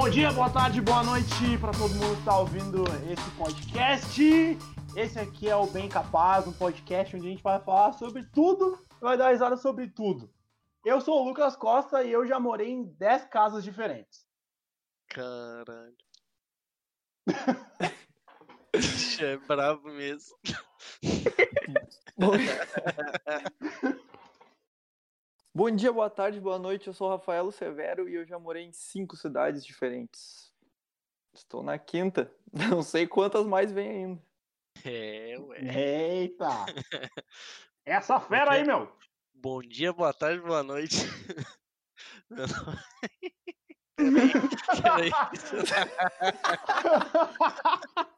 Bom dia, boa tarde, boa noite para todo mundo que está ouvindo esse podcast. Esse aqui é o Bem Capaz, um podcast onde a gente vai falar sobre tudo e vai dar risada sobre tudo. Eu sou o Lucas Costa e eu já morei em 10 casas diferentes. Caralho. é brabo mesmo. Bom dia, boa tarde, boa noite. Eu sou o Rafaelo Severo e eu já morei em cinco cidades diferentes. Estou na quinta. Não sei quantas mais vem ainda. É, ué. Eita! Essa fera aí, meu! Bom dia, boa tarde, boa noite. Meu nome- Peraí.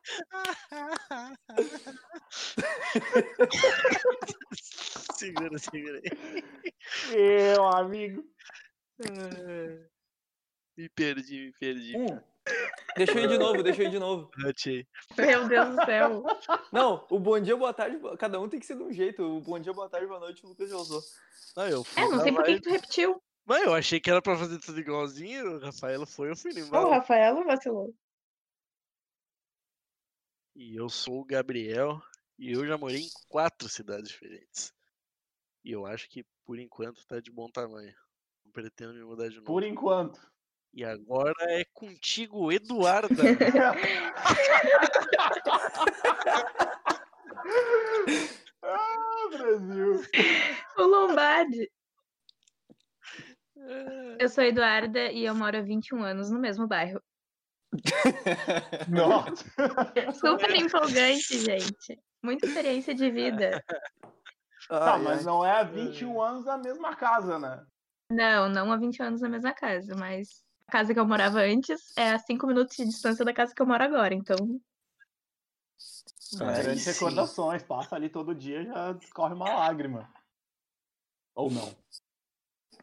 segura, segura aí. Meu amigo! Me perdi, me perdi. Um. Deixa eu ir de novo, deixa eu ir de novo. Meu Deus do céu. Não, o bom dia, boa tarde, cada um tem que ser de um jeito. O bom dia, boa tarde, boa noite, o Lucas já usou. Não, eu fui É, não sei por que tu repetiu. Mas eu achei que era pra fazer tudo igualzinho. O Rafaela foi, eu fui embora. o Rafaelo vacilou. E eu sou o Gabriel e eu já morei em quatro cidades diferentes. E eu acho que por enquanto tá de bom tamanho. Não pretendo me mudar de novo. Por enquanto. E agora é contigo, Eduarda. ah, Brasil! O Lombardi. É, Eu sou Eduarda e eu moro há 21 anos no mesmo bairro. Nossa! Super empolgante, gente. Muita experiência de vida. Tá, Ai, mas ai. não é há 21 anos na mesma casa, né? Não, não há 20 anos na mesma casa, mas a casa que eu morava antes é a 5 minutos de distância da casa que eu moro agora, então. Grandes recordações. Passa ali todo dia já escorre uma lágrima. Ou não.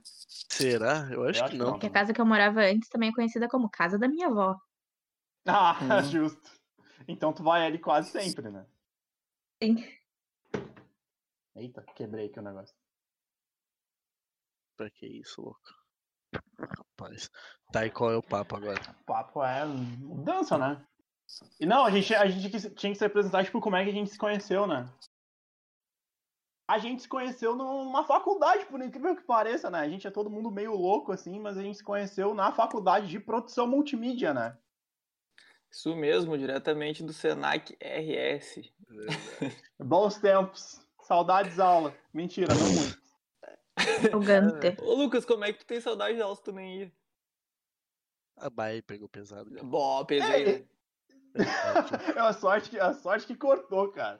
Será? Eu acho Eu que acho não. que Que a casa que eu morava antes também é conhecida como casa da minha avó. Ah, Hum. justo. Então tu vai ali quase sempre, né? Sim. Eita, quebrei aqui o negócio. Pra que isso, louco? Rapaz. Tá, e qual é o papo agora? O papo é mudança, né? E não, a gente, a gente tinha que se apresentar, tipo, como é que a gente se conheceu, né? A gente se conheceu numa faculdade, por incrível que pareça, né? A gente é todo mundo meio louco, assim, mas a gente se conheceu na faculdade de produção multimídia, né? Isso mesmo, diretamente do Senac RS. Bons tempos. Saudades aula. Mentira, não muito. Arrogante. Ô Lucas, como é que tu tem saudade de aulas que tu nem ia? A Bahia pegou pesado. cara. Bom, pesei, né? É a sorte, que, a sorte que cortou, cara.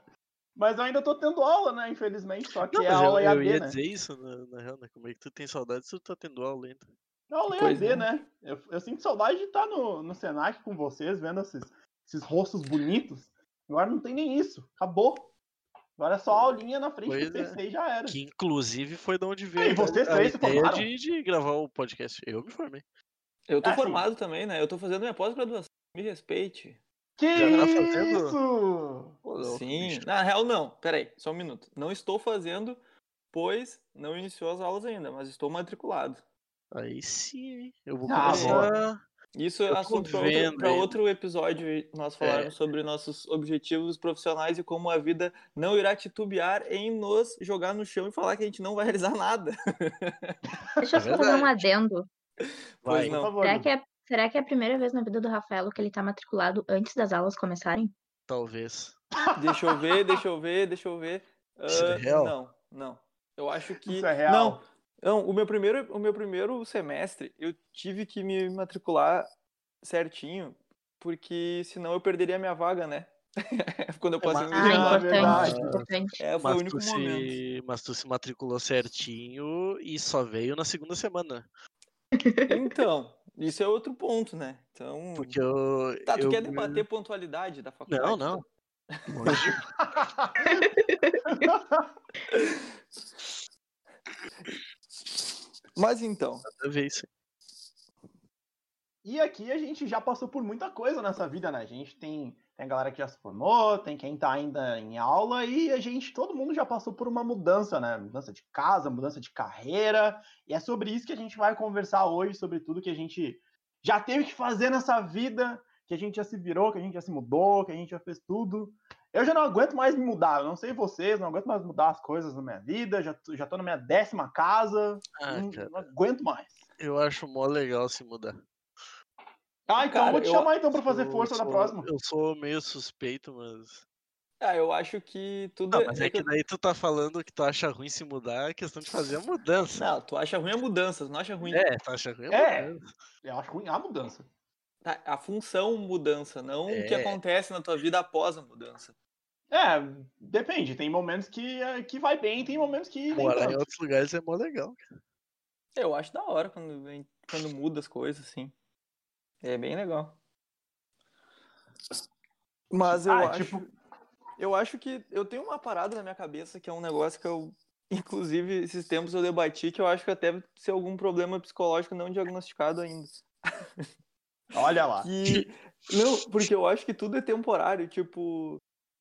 Mas eu ainda tô tendo aula, né? Infelizmente, só que Não, é eu, aula eu EAD, ia né? dizer isso na, na real, né? Como é que tu tem saudade se tu tá tendo aula ainda? É aula Pois EAD, é. né? Eu, eu sinto saudade de estar no, no Senac com vocês, vendo esses, esses rostos bonitos. Agora não tem nem isso. Acabou. Agora é só aulinha na frente Pois do é. PC e já era. Que inclusive foi de onde E veio vocês a, a três se ideia formaram? de, de gravar o podcast. Eu me formei. Eu tô Ah, formado também, né? Eu tô fazendo minha pós-graduação. Me respeite. Que Já tá fazendo? isso? Ô, louco, Sim. bicho. Na real, não. Peraí, só um minuto. Não estou fazendo, pois não iniciou as aulas ainda, mas estou matriculado. Aí sim, hein? Eu vou Ah, começar. Isso é Eu assunto para outro, episódio. Nós falarmos sobre nossos objetivos profissionais e como a vida não irá titubear em nos jogar no chão e falar que a gente não vai realizar nada. Deixa eu É só fazer um adendo. Vai. Pois Por não. favor. Será que, é, será que é a primeira vez na vida do Rafaelo que ele tá matriculado antes das aulas começarem? Talvez. Deixa eu ver, deixa eu ver, deixa eu ver. Isso é Ah, real? Não, não. Eu acho que. Isso é real? Não, não o, meu primeiro, o meu primeiro semestre eu tive que me matricular certinho, porque senão eu perderia a minha vaga, né? Quando eu passei no mas- Ah, vestibular. é importante, importante. É, foi Mas o único tu, momento. se, mas tu se matriculou certinho e só veio na segunda semana. Então, isso é outro ponto, né? Então. Porque eu. Tá, tu eu quer debater pontualidade da faculdade? Não, não. Longe Mas então, de cada vez. E aqui a gente já passou por muita coisa nessa vida, né? A gente tem, tem a galera que já se formou, tem quem tá ainda em aula e a gente, todo mundo já passou por uma mudança, né? Mudança de casa, mudança de carreira. E é sobre isso que a gente vai conversar hoje, sobre tudo que a gente já teve que fazer nessa vida, que a gente já se virou, que a gente já se mudou, que a gente já fez tudo. Eu já não aguento mais me mudar, eu não sei vocês, não aguento mais mudar as coisas na minha vida, já, tô- já tô na minha décima casa, Ah, não, não aguento mais. Eu acho mó legal se mudar. Ah, então Cara, eu vou te eu chamar então pra fazer Eu força na sou- próxima. Eu sou meio suspeito, mas. Ah, eu acho que tudo. Não, mas é que daí tu tá falando que tu acha ruim se mudar, é questão de fazer a mudança. Não, tu acha ruim a mudança, tu não acha ruim É, tu acha ruim a É. mudança. Eu acho ruim a mudança. A função mudança, não o que É. acontece na tua vida após a mudança. É, depende. Tem momentos que, é, que vai bem, tem momentos que Morar em outros lugares é mó legal. Eu acho da hora quando, quando muda as coisas, assim. É bem legal. Mas eu Ah, acho. tipo- Eu acho que eu tenho uma parada na minha cabeça que é um negócio que eu. Inclusive, esses tempos eu debati que eu acho que até deve ser algum problema psicológico não diagnosticado ainda. Olha lá. Que. Não, porque eu acho que tudo é temporário, tipo.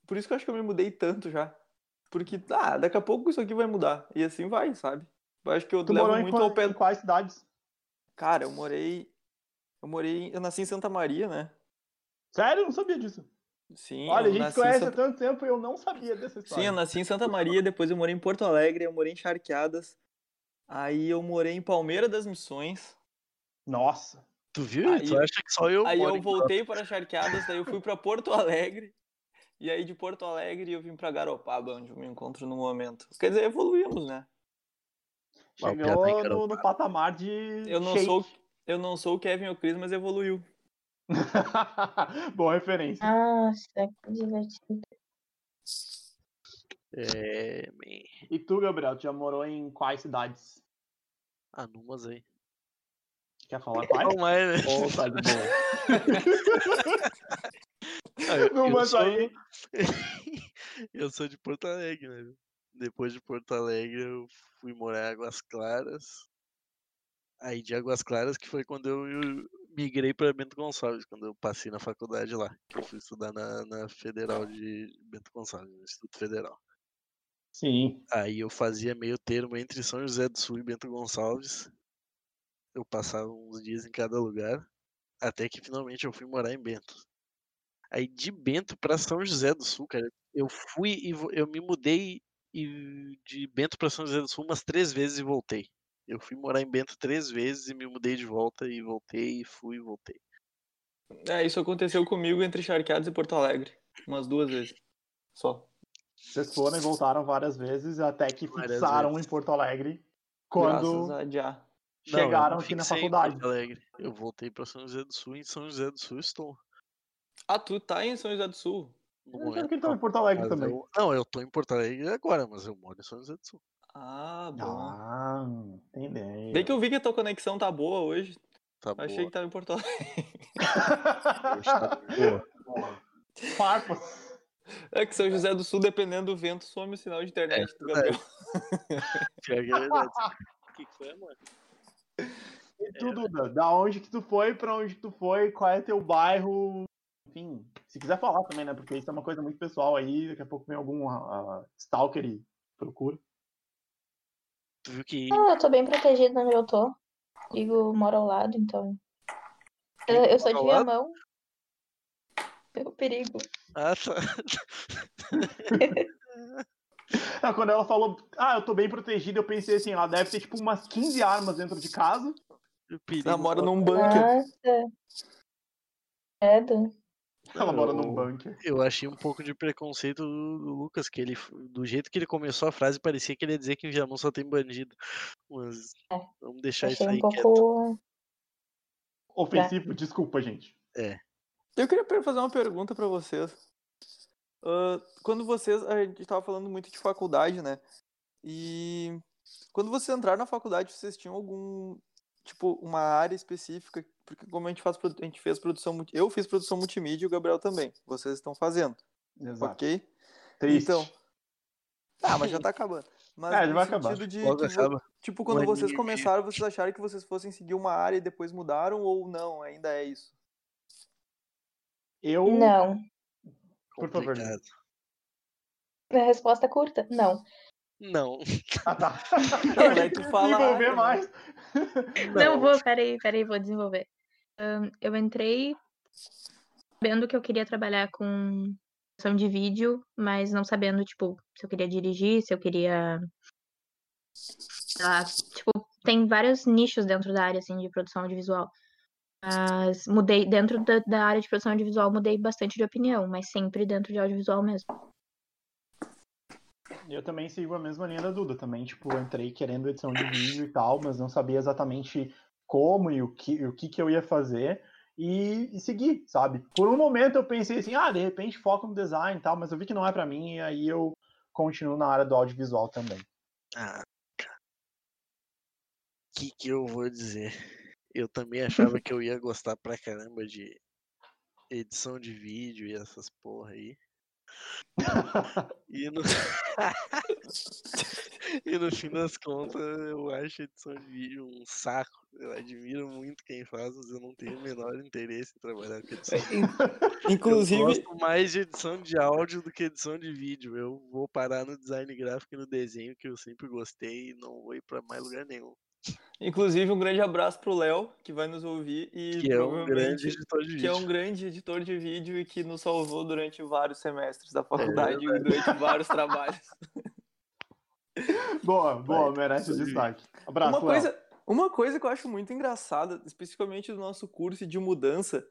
Por isso que eu acho que eu me mudei tanto já. Porque, ah, daqui a pouco isso aqui vai mudar. E assim vai, sabe? Eu acho que eu Tu levo muito ao pé em quais cidades? Cara, eu morei. Eu morei. Eu nasci em Santa Maria, né? Sério? Eu não sabia disso. Sim. Olha, a gente conhece Santa- há tanto tempo e eu não sabia dessa história. Sim, eu nasci em Santa Maria, depois eu morei em Porto Alegre, eu morei em Charqueadas. Aí eu morei em Palmeira das Missões. Nossa. Tu viu? Aí- tu acha que só eu aí moro eu voltei para Charqueadas, daí eu fui para Porto Alegre. E aí de Porto Alegre eu vim para Garopaba, onde eu me encontro no momento. Quer dizer, evoluímos, né? Piá tá Chegou no, no patamar de. Eu não shake. sou eu não sou o Kevin O'Cris, mas evoluiu. Boa referência. Nossa, que divertido. É. E tu, Gabriel, tu já morou em quais cidades? Ah, numas aí. Quer falar? Não? Ou tá de boa? Ah, eu, Não, eu mas sou... aí- eu sou de Porto Alegre, né? Depois de Porto Alegre eu fui morar em Águas Claras. Aí de Águas Claras que foi quando eu eu migrei para Bento Gonçalves, quando eu passei na faculdade lá. Que eu fui estudar na, na Federal de Bento Gonçalves, no Instituto Federal. Sim. Aí eu fazia meio termo entre São José do Sul e Bento Gonçalves. Eu passava uns dias em cada lugar, até que finalmente eu fui morar em Bento. Aí de Bento para São José do Sul, cara, eu fui e eu me mudei e de Bento para São José do Sul umas três vezes e voltei. Eu fui morar em Bento três vezes e me mudei de volta e voltei e fui e voltei. É, isso aconteceu comigo entre Charqueadas e Porto Alegre. Umas duas vezes. Só. Vocês foram e voltaram várias vezes até que Várias fixaram vezes. em Porto Alegre Graças quando. Não, chegaram não aqui na faculdade. Porto Alegre. Eu voltei para São José do Sul e em São José do Sul estou. Ah, tu tá em São José do Sul? No Eu achava que ele tava em Porto Alegre Mas também. eu- não, eu tô em Porto Alegre agora, mas eu moro em São José do Sul. Ah, bom. Ah, entendi. Bem que eu vi que a tua conexão tá boa hoje. Tá Achei boa. que tava em Porto Alegre. Hoje tá boa. Farpas. É que São José do Sul, dependendo do vento, some o sinal de internet do verdade. Gabriel. Pior que é verdade. O que que foi, amor? E tu, Duda, da onde que tu foi, pra onde que tu foi, qual é teu bairro, enfim, se quiser falar também, né, porque isso é uma coisa muito pessoal aí, daqui a pouco vem algum ah, stalker e procura. Tu viu que Ah, eu tô bem protegida onde eu tô. Igor mora ao lado, então. Eu, eu sou de lado? Viamão. É perigo. Ah, tá. Ah, quando ela falou, ah, eu tô bem protegida, eu pensei assim, ela deve ter tipo umas 15 armas dentro de casa. Ela mora num bunker. Nossa. Credo. Ela mora num bunker. Eu achei um pouco de preconceito do, do Lucas, que ele, do jeito que ele começou a frase, parecia que ele ia dizer que em Viamão só tem bandido. Mas É, vamos deixar Achei isso um aí quieto. pouco. Ofensivo, desculpa, gente. Eu queria fazer uma pergunta pra vocês. Ah, quando vocês. A gente tava falando muito de faculdade, né? E quando vocês entraram na faculdade, vocês tinham algum. Tipo, uma área específica? Porque como a gente, faz, a gente fez produção. Eu fiz produção multimídia e o Gabriel também. Vocês estão fazendo, Exato. ok? Triste. Então. Ah, mas já tá acabando. Mas É, já no vai acabar. sentido de Logo acaba. Tipo, quando vocês começaram, vocês acharam que vocês fossem seguir uma área e depois mudaram ou não? Ainda é isso? Eu. Não. Por favor. Complicado. A resposta é curta? Não. Não. Ah, tá. Não, daí tu fala Desenvolver né? mais. Não, vou, peraí, peraí, vou desenvolver. ahn, eu entrei sabendo que eu queria trabalhar com produção de vídeo, mas não sabendo, tipo, se eu queria dirigir, se eu queria. sei lá, tipo, tem vários nichos dentro da área, assim, de produção audiovisual. Mas mudei, dentro da, da área de produção audiovisual, mudei bastante de opinião, mas sempre dentro de audiovisual mesmo. Eu também sigo a mesma linha da Duda. Também, tipo, entrei querendo edição de vídeo e tal, mas não sabia exatamente como e o que, o que, que eu ia fazer. E, e segui, sabe? Por um momento eu pensei assim, ah, de repente foco no design e tal, mas eu vi que não é pra mim, e aí eu continuo na área do audiovisual também. Ah, cara. O que que eu vou dizer? Eu também achava que eu ia gostar pra caramba de edição de vídeo e essas porra aí. E no... e no fim das contas, eu acho edição de vídeo um saco. Eu admiro muito quem faz, mas eu não tenho o menor interesse em trabalhar com edição. de vídeo. Eu Inclusive, gosto mais de edição de áudio do que edição de vídeo. Eu vou parar no design gráfico e no desenho, que eu sempre gostei, e não vou ir pra mais lugar nenhum. Inclusive um grande abraço pro Léo, que vai nos ouvir e Que é um grande editor de que é vídeo. um grande editor de vídeo e que nos salvou durante vários semestres É da faculdade e durante vários trabalhos. boa, boa, Vai, merece o destaque. Abraço, Uma Léo. coisa, uma coisa que eu acho muito engraçada, especificamente do nosso curso de mudança,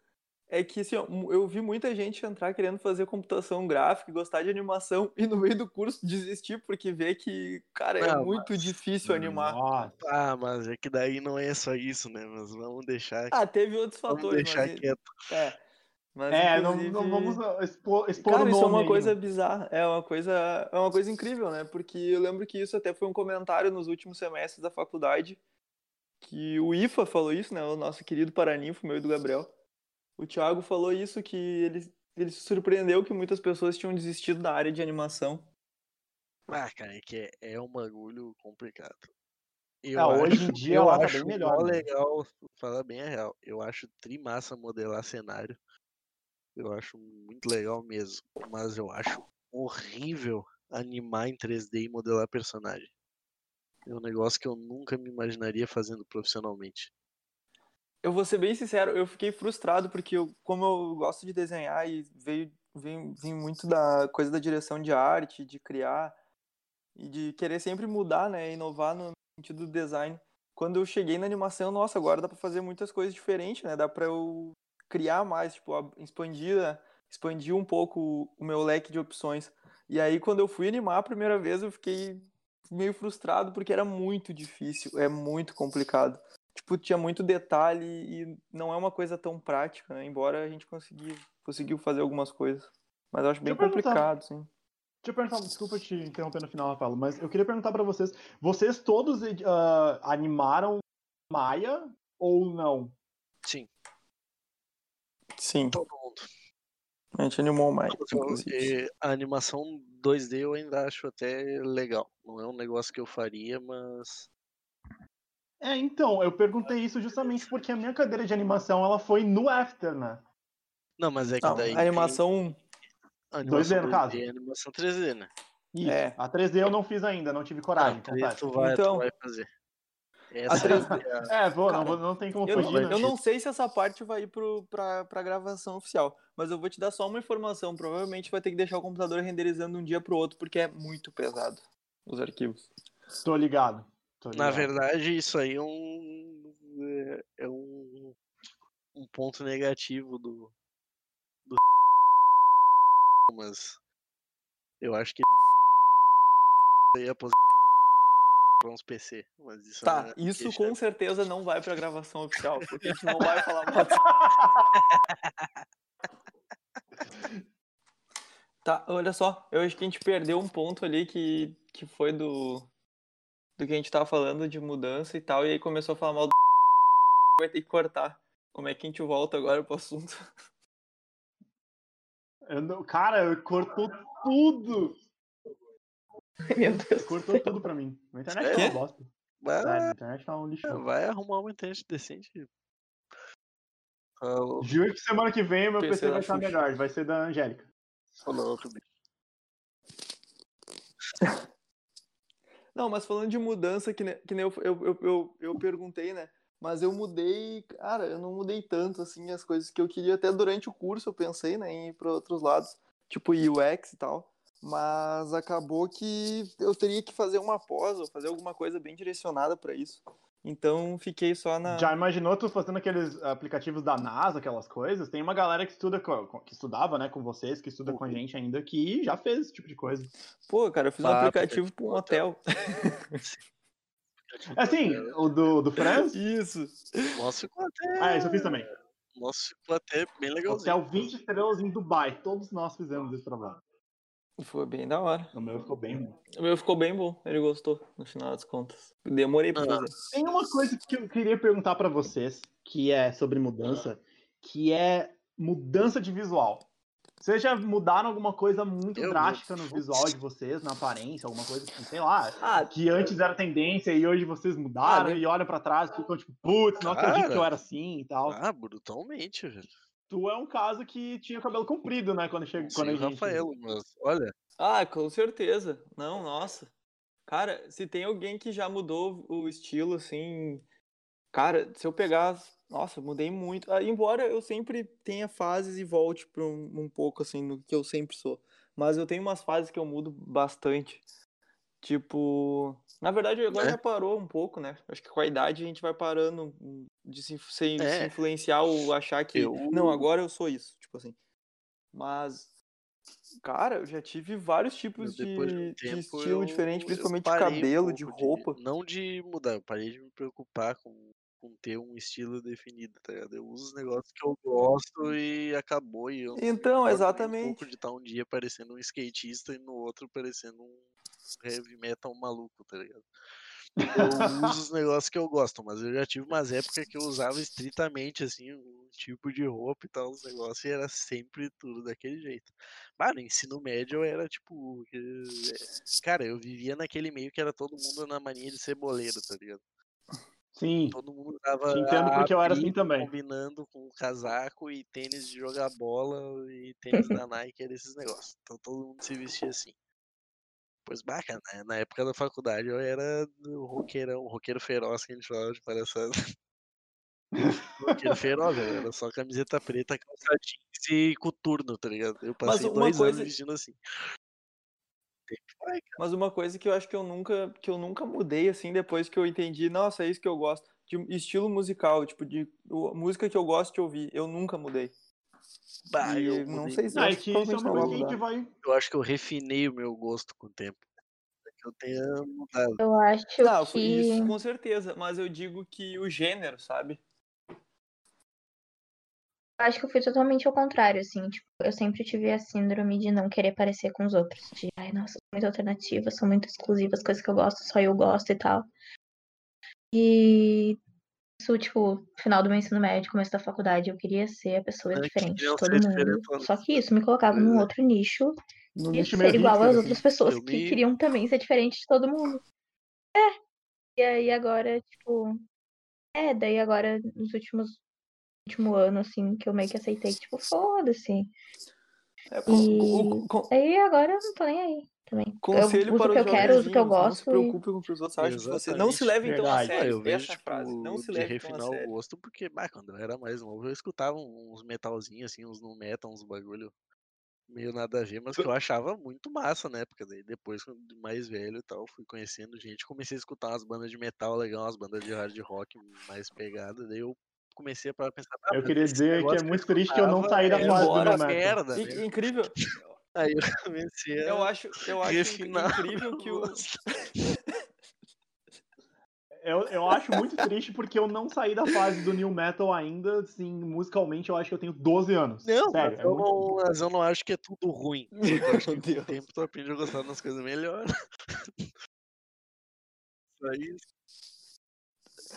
é que assim, eu vi muita gente entrar querendo fazer computação gráfica e gostar de animação e no meio do curso desistir porque vê que, cara, é Não, muito difícil animar. Nossa. Ah, mas é que daí não é só isso, né? Mas vamos deixar, Ah, teve outros vamos fatores, deixar mas, quieto. é, mas É, não, inclusive- não vamos expor, expor Cara, o isso é uma aí, coisa né? bizarra, é uma coisa, é uma coisa incrível, né? Porque eu lembro que isso até foi um comentário nos últimos semestres da faculdade, que o IFA falou isso, né? O nosso querido Paraninfo, meu e do Gabriel. O Thiago falou isso, que ele, ele se surpreendeu que muitas pessoas tinham desistido da área de animação. Ah, cara, é que é, é um bagulho complicado. Ah, hoje em dia eu tá acho bem melhor, né? legal, falar bem a real. Eu acho trimassa modelar cenário. Eu acho muito legal mesmo. Mas eu acho horrível animar em 3D e modelar personagem. É um negócio que eu nunca me imaginaria fazendo profissionalmente. Eu vou ser bem sincero, eu fiquei frustrado porque eu, como eu gosto de desenhar e veio, vem, vem muito da coisa da direção de arte, de criar e de querer sempre mudar, né, inovar no sentido do design. Quando eu cheguei na animação, nossa, agora dá pra fazer muitas coisas diferentes, né? Dá pra eu criar mais, tipo, expandir, expandir um pouco o meu leque de opções. E aí quando eu fui animar a primeira vez, eu fiquei meio frustrado porque era muito difícil, é muito complicado tipo, tinha muito detalhe e não é uma coisa tão prática, né? Embora a gente consegui, conseguiu fazer algumas coisas. Mas eu acho bem eu complicado, sim. Deixa eu perguntar, desculpa te interromper no final, Rafael, mas eu queria perguntar pra vocês, vocês todos ah, animaram Maia ou não? Sim, Sim, todo mundo. a gente animou mais, a animação 2D eu ainda acho até legal. Não é um negócio que eu faria, mas. É, então, eu perguntei isso justamente porque a minha cadeira de animação, ela foi no After, né? Não, mas é que Não, daí. a tem animação, animação 2D no caso? 2D e animação 3D, né? Isso. É. A 3D eu não fiz ainda, não tive coragem, Ah, confesso. tu vai, tu Então, vai fazer. Essa 3D é a- É, vou, não, Cara, vou- não tem como eu, fugir, não, né? eu não sei se essa parte vai ir pro, pra, pra gravação oficial, mas eu vou te dar só uma informação. Provavelmente vai ter que deixar o computador renderizando de um dia pro outro, porque é muito pesado os arquivos. Tô ligado. Tô Na verdade, isso aí é um. é- É um. Um ponto negativo do. do mas. Eu acho que. ia aposentar pra uns PC. Mas isso Tá, é isso com certeza não vai pra gravação oficial, porque a gente não vai falar mal. Tá, olha só, eu acho que a gente perdeu um ponto ali que, que foi do, do que a gente tava falando de mudança e tal, e aí começou a falar mal do vai ter que cortar. Como é que a gente volta agora pro assunto? Eu não- Cara, cortou tudo! Meu Deus. Cortou tudo pra mim. A internet Sério? é uma bosta. Vai, Sério, a internet tá um lixo. vai arrumar uma internet decente. Falou, Juro que semana que vem o meu PC PC vai estar melhor, vai ser da Angélica. falou, Rubi. Não, mas falando de mudança, que que nem eu, eu, eu, eu, eu perguntei, né? Mas eu mudei, cara, eu não mudei tanto, assim, as coisas que eu queria. Até durante o curso eu pensei, né, em ir para outros lados, tipo UX e tal. Mas acabou que eu teria que fazer uma pós ou fazer alguma coisa bem direcionada para isso. Então fiquei só na. Já imaginou tu fazendo aqueles aplicativos da NASA, aquelas coisas? Tem uma galera que estuda com, que estudava, né, com vocês, que estuda com a gente ainda, que já fez esse tipo de coisa. Pô, cara, eu fiz um Ah, aplicativo para um hotel. Assim, o do, do Friends? Isso. Nosso ficou até. Ah, isso eu fiz também. Nosso ficou até bem legalzinho. Hotel 20 estrelas em Dubai. Todos nós fizemos esse trabalho. Foi bem da hora. O meu ficou bem bom. O meu ficou bem bom, ele gostou, no final das contas. Demorei pra Ah. fazer. Tem uma coisa que eu queria perguntar pra vocês, que é sobre mudança, que é mudança de visual. Vocês já mudaram alguma coisa muito Eu- drástica no visual de vocês, na aparência, alguma coisa assim, sei lá, Ah, que antes era tendência e hoje vocês mudaram Ah, né? e olham pra trás e ficam tipo, putz, não acredito Cara. que eu era assim e tal. Ah, brutalmente, velho. Tu é um caso que tinha cabelo comprido, né, quando chega quando a Sim, gente... Rafael, mas olha, Ah, com certeza. Não, nossa. Cara, se tem alguém que já mudou o estilo, assim. Cara, se eu pegar. Nossa, eu mudei muito. Ah, embora eu sempre tenha fases e volte pra um, um pouco, assim, no que eu sempre sou. Mas eu tenho umas fases que eu mudo bastante. Tipo. Na verdade, agora É. já parou um pouco, né? Acho que com a idade a gente vai parando hum, de se, se- se É. influenciar ou achar que. Eu- Não, agora eu sou isso. Tipo assim. Mas. Cara, eu já tive vários tipos de, de de estilo eu- diferente, principalmente de parei um cabelo, de roupa. Não de mudar, eu parei de me preocupar com, com ter um estilo definido, tá ligado? Eu uso os negócios que eu gosto e acabou. E eu Então, nem um exatamente. pouco de estar um dia parecendo um skatista e no outro parecendo um heavy metal maluco, tá ligado? Eu uso os negócios que eu gosto, mas eu já tive umas épocas que eu usava estritamente assim, um tipo de roupa e tal, os negócios, e era sempre tudo daquele jeito. Mas no ensino médio eu era tipo. eh, Cara, eu vivia naquele meio que era todo mundo na mania de ceboleiro, tá ligado? Sim, Todo mundo tava. Te entendo porque eu era assim também. Combinando com casaco e tênis de jogar bola e tênis da Nike, era esses negócios. Então todo mundo se vestia assim. Pois bacana, né? na época da faculdade eu era o roqueirão, o roqueiro feroz que a gente falava de palhaçada. roqueiro feroz, era só camiseta preta, calça jeans e coturno, tá ligado? Eu passei dois coisa- anos vestindo assim. Mas uma coisa que eu acho que eu nunca, que eu nunca mudei, assim, depois que eu entendi, nossa, é isso que eu gosto. De estilo musical, tipo, de música que eu gosto de ouvir. Eu nunca mudei. Bah, eu não sei se- Ah, é acho que é uma que vai... Eu acho que eu refinei o meu gosto com o tempo. É que eu tenha mudado. Eu acho Não, que. isso com certeza, mas eu digo que o gênero, sabe? Eu acho que eu fui totalmente ao contrário, assim. Tipo, eu sempre tive a síndrome de não querer parecer com os outros. De, ai, nossa, sou muito alternativa, sou muito exclusiva, as coisas que eu gosto, só eu gosto e tal. E tipo, final do meu ensino médio, começo da faculdade, eu queria ser a pessoa diferente de todo mundo. diferentona. Só que isso me colocava num é. outro nicho No e ser igual às outras pessoas Eu que me- queriam também ser diferente de todo mundo. É. E aí agora, tipo. É, daí agora, nos últimos. Último ano, assim, que eu meio que aceitei, tipo, foda-se. É, com- E- con- Aí agora eu não tô nem aí também. Conselho eu uso para o que os eu quero, uso o que eu jovenzinhos, Não se gosto. e- preocupe com o que os outros acham de você. Não se levem tão a Verdade. Ah, sério. eu vejo, é tipo, frase. Não se a refinar o gosto, porque, bah, quando eu era mais novo, eu escutava uns metalzinhos, assim, uns no metal, uns bagulho meio nada a ver, mas que eu achava muito massa na época. Daí depois, quando mais velho e tal, fui conhecendo gente, comecei a escutar umas bandas de metal legal, umas bandas de hard rock mais pegadas, daí eu comecei a pensar, ah, Eu queria dizer que é muito eu triste que eu não saí da era fase do merda, né? incrível. Aí eu comecei a Eu acho, eu acho refinar incrível que o. Eu, eu acho muito triste porque eu não saí da fase do new metal ainda, assim, musicalmente eu acho que eu tenho 12 anos. Não, Sério, mas, é eu muito... não, mas eu não acho que é tudo ruim. Eu acho que com o tempo tu aprende a gostar das coisas melhor. Só isso.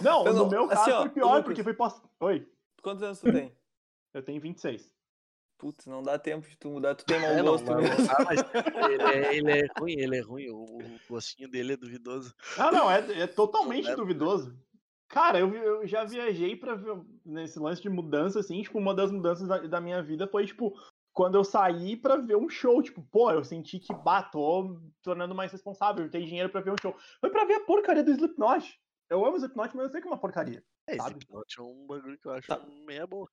Não, Eu no não- meu assim, caso ó, foi pior, Lucas. porque foi pass... Oi, Quantos anos tu tem? eu tenho 26. Putz, não dá tempo de tu mudar. Tu tem mau É, não, gosto mas, mesmo. ah, mas ele, é, ele é ruim, ele é ruim. O, o gostinho dele é duvidoso. Ah, não, é, é totalmente Não é- duvidoso. Cara, eu, eu já viajei pra ver nesse lance de mudança, assim, tipo, uma das mudanças da, da minha vida foi, tipo, quando eu saí pra ver um show, tipo, pô, eu senti que, bah, tô tornando mais responsável, eu tenho dinheiro pra ver um show. Foi pra ver a porcaria do Slipknot. Eu amo Slipknot, mas eu sei que é uma porcaria. É, sabe? Slipknot é um bagulho que eu acho Tá. meia boca.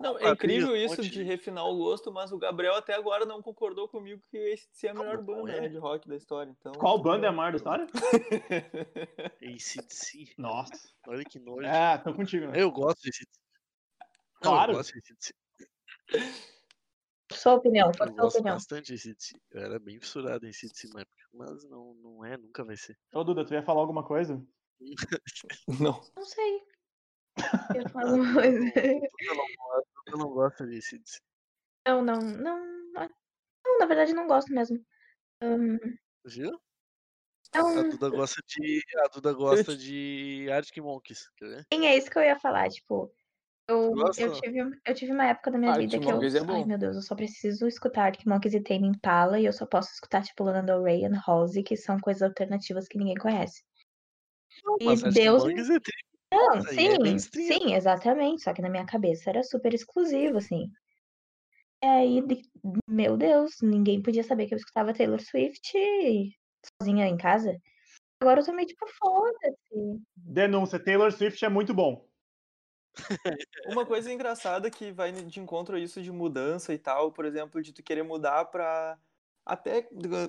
Não, é incrível isso monte de refinar o gosto, mas o Gabriel até agora não concordou comigo que esse é a melhor banda é. né, de rock da história. Então, Qual banda é a maior da história? ACDC. Nossa. Olha que nojo. É, tô contigo, né? Eu gosto de ACDC. Não, Claro. eu gosto de ACDC. Sua opinião, qual Eu a sua gosto opinião? bastante de ACDC. Eu era bem fissurado em ACDC na época. Mas não, não é, nunca vai ser. Ô, Duda, tu ia falar alguma coisa? Não. Não sei. Eu falo uma coisa. Eu não, gosto- eu não gosto ACDC. Não, não, não. Não, na verdade não gosto mesmo. Ahn, Viu? não, A Duda gosta de. A Duda gosta de Arctic Monkeys. Quer ver? sim, é isso que eu ia falar, tipo. Eu, eu, tive, eu tive uma época da minha Arctic vida que eu. Monkeys é Ai, meu Deus, eu só preciso escutar Arctic Monkeys e Tame Impala e eu só posso escutar, tipo, Lana Del Rey e Halsey, que são coisas alternativas que ninguém conhece. E Mas Arctic Deus Monkeys é tri. Não, é sim, mainstream. sim, exatamente. Só que na minha cabeça era super exclusivo, assim. E aí, meu Deus, ninguém podia saber que eu escutava Taylor Swift sozinha em casa. Agora eu tô meio tipo, foda-se. Denúncia, Taylor Swift é muito bom. Uma coisa engraçada que vai de encontro a isso de mudança e tal, por exemplo, de tu querer mudar pra. Até.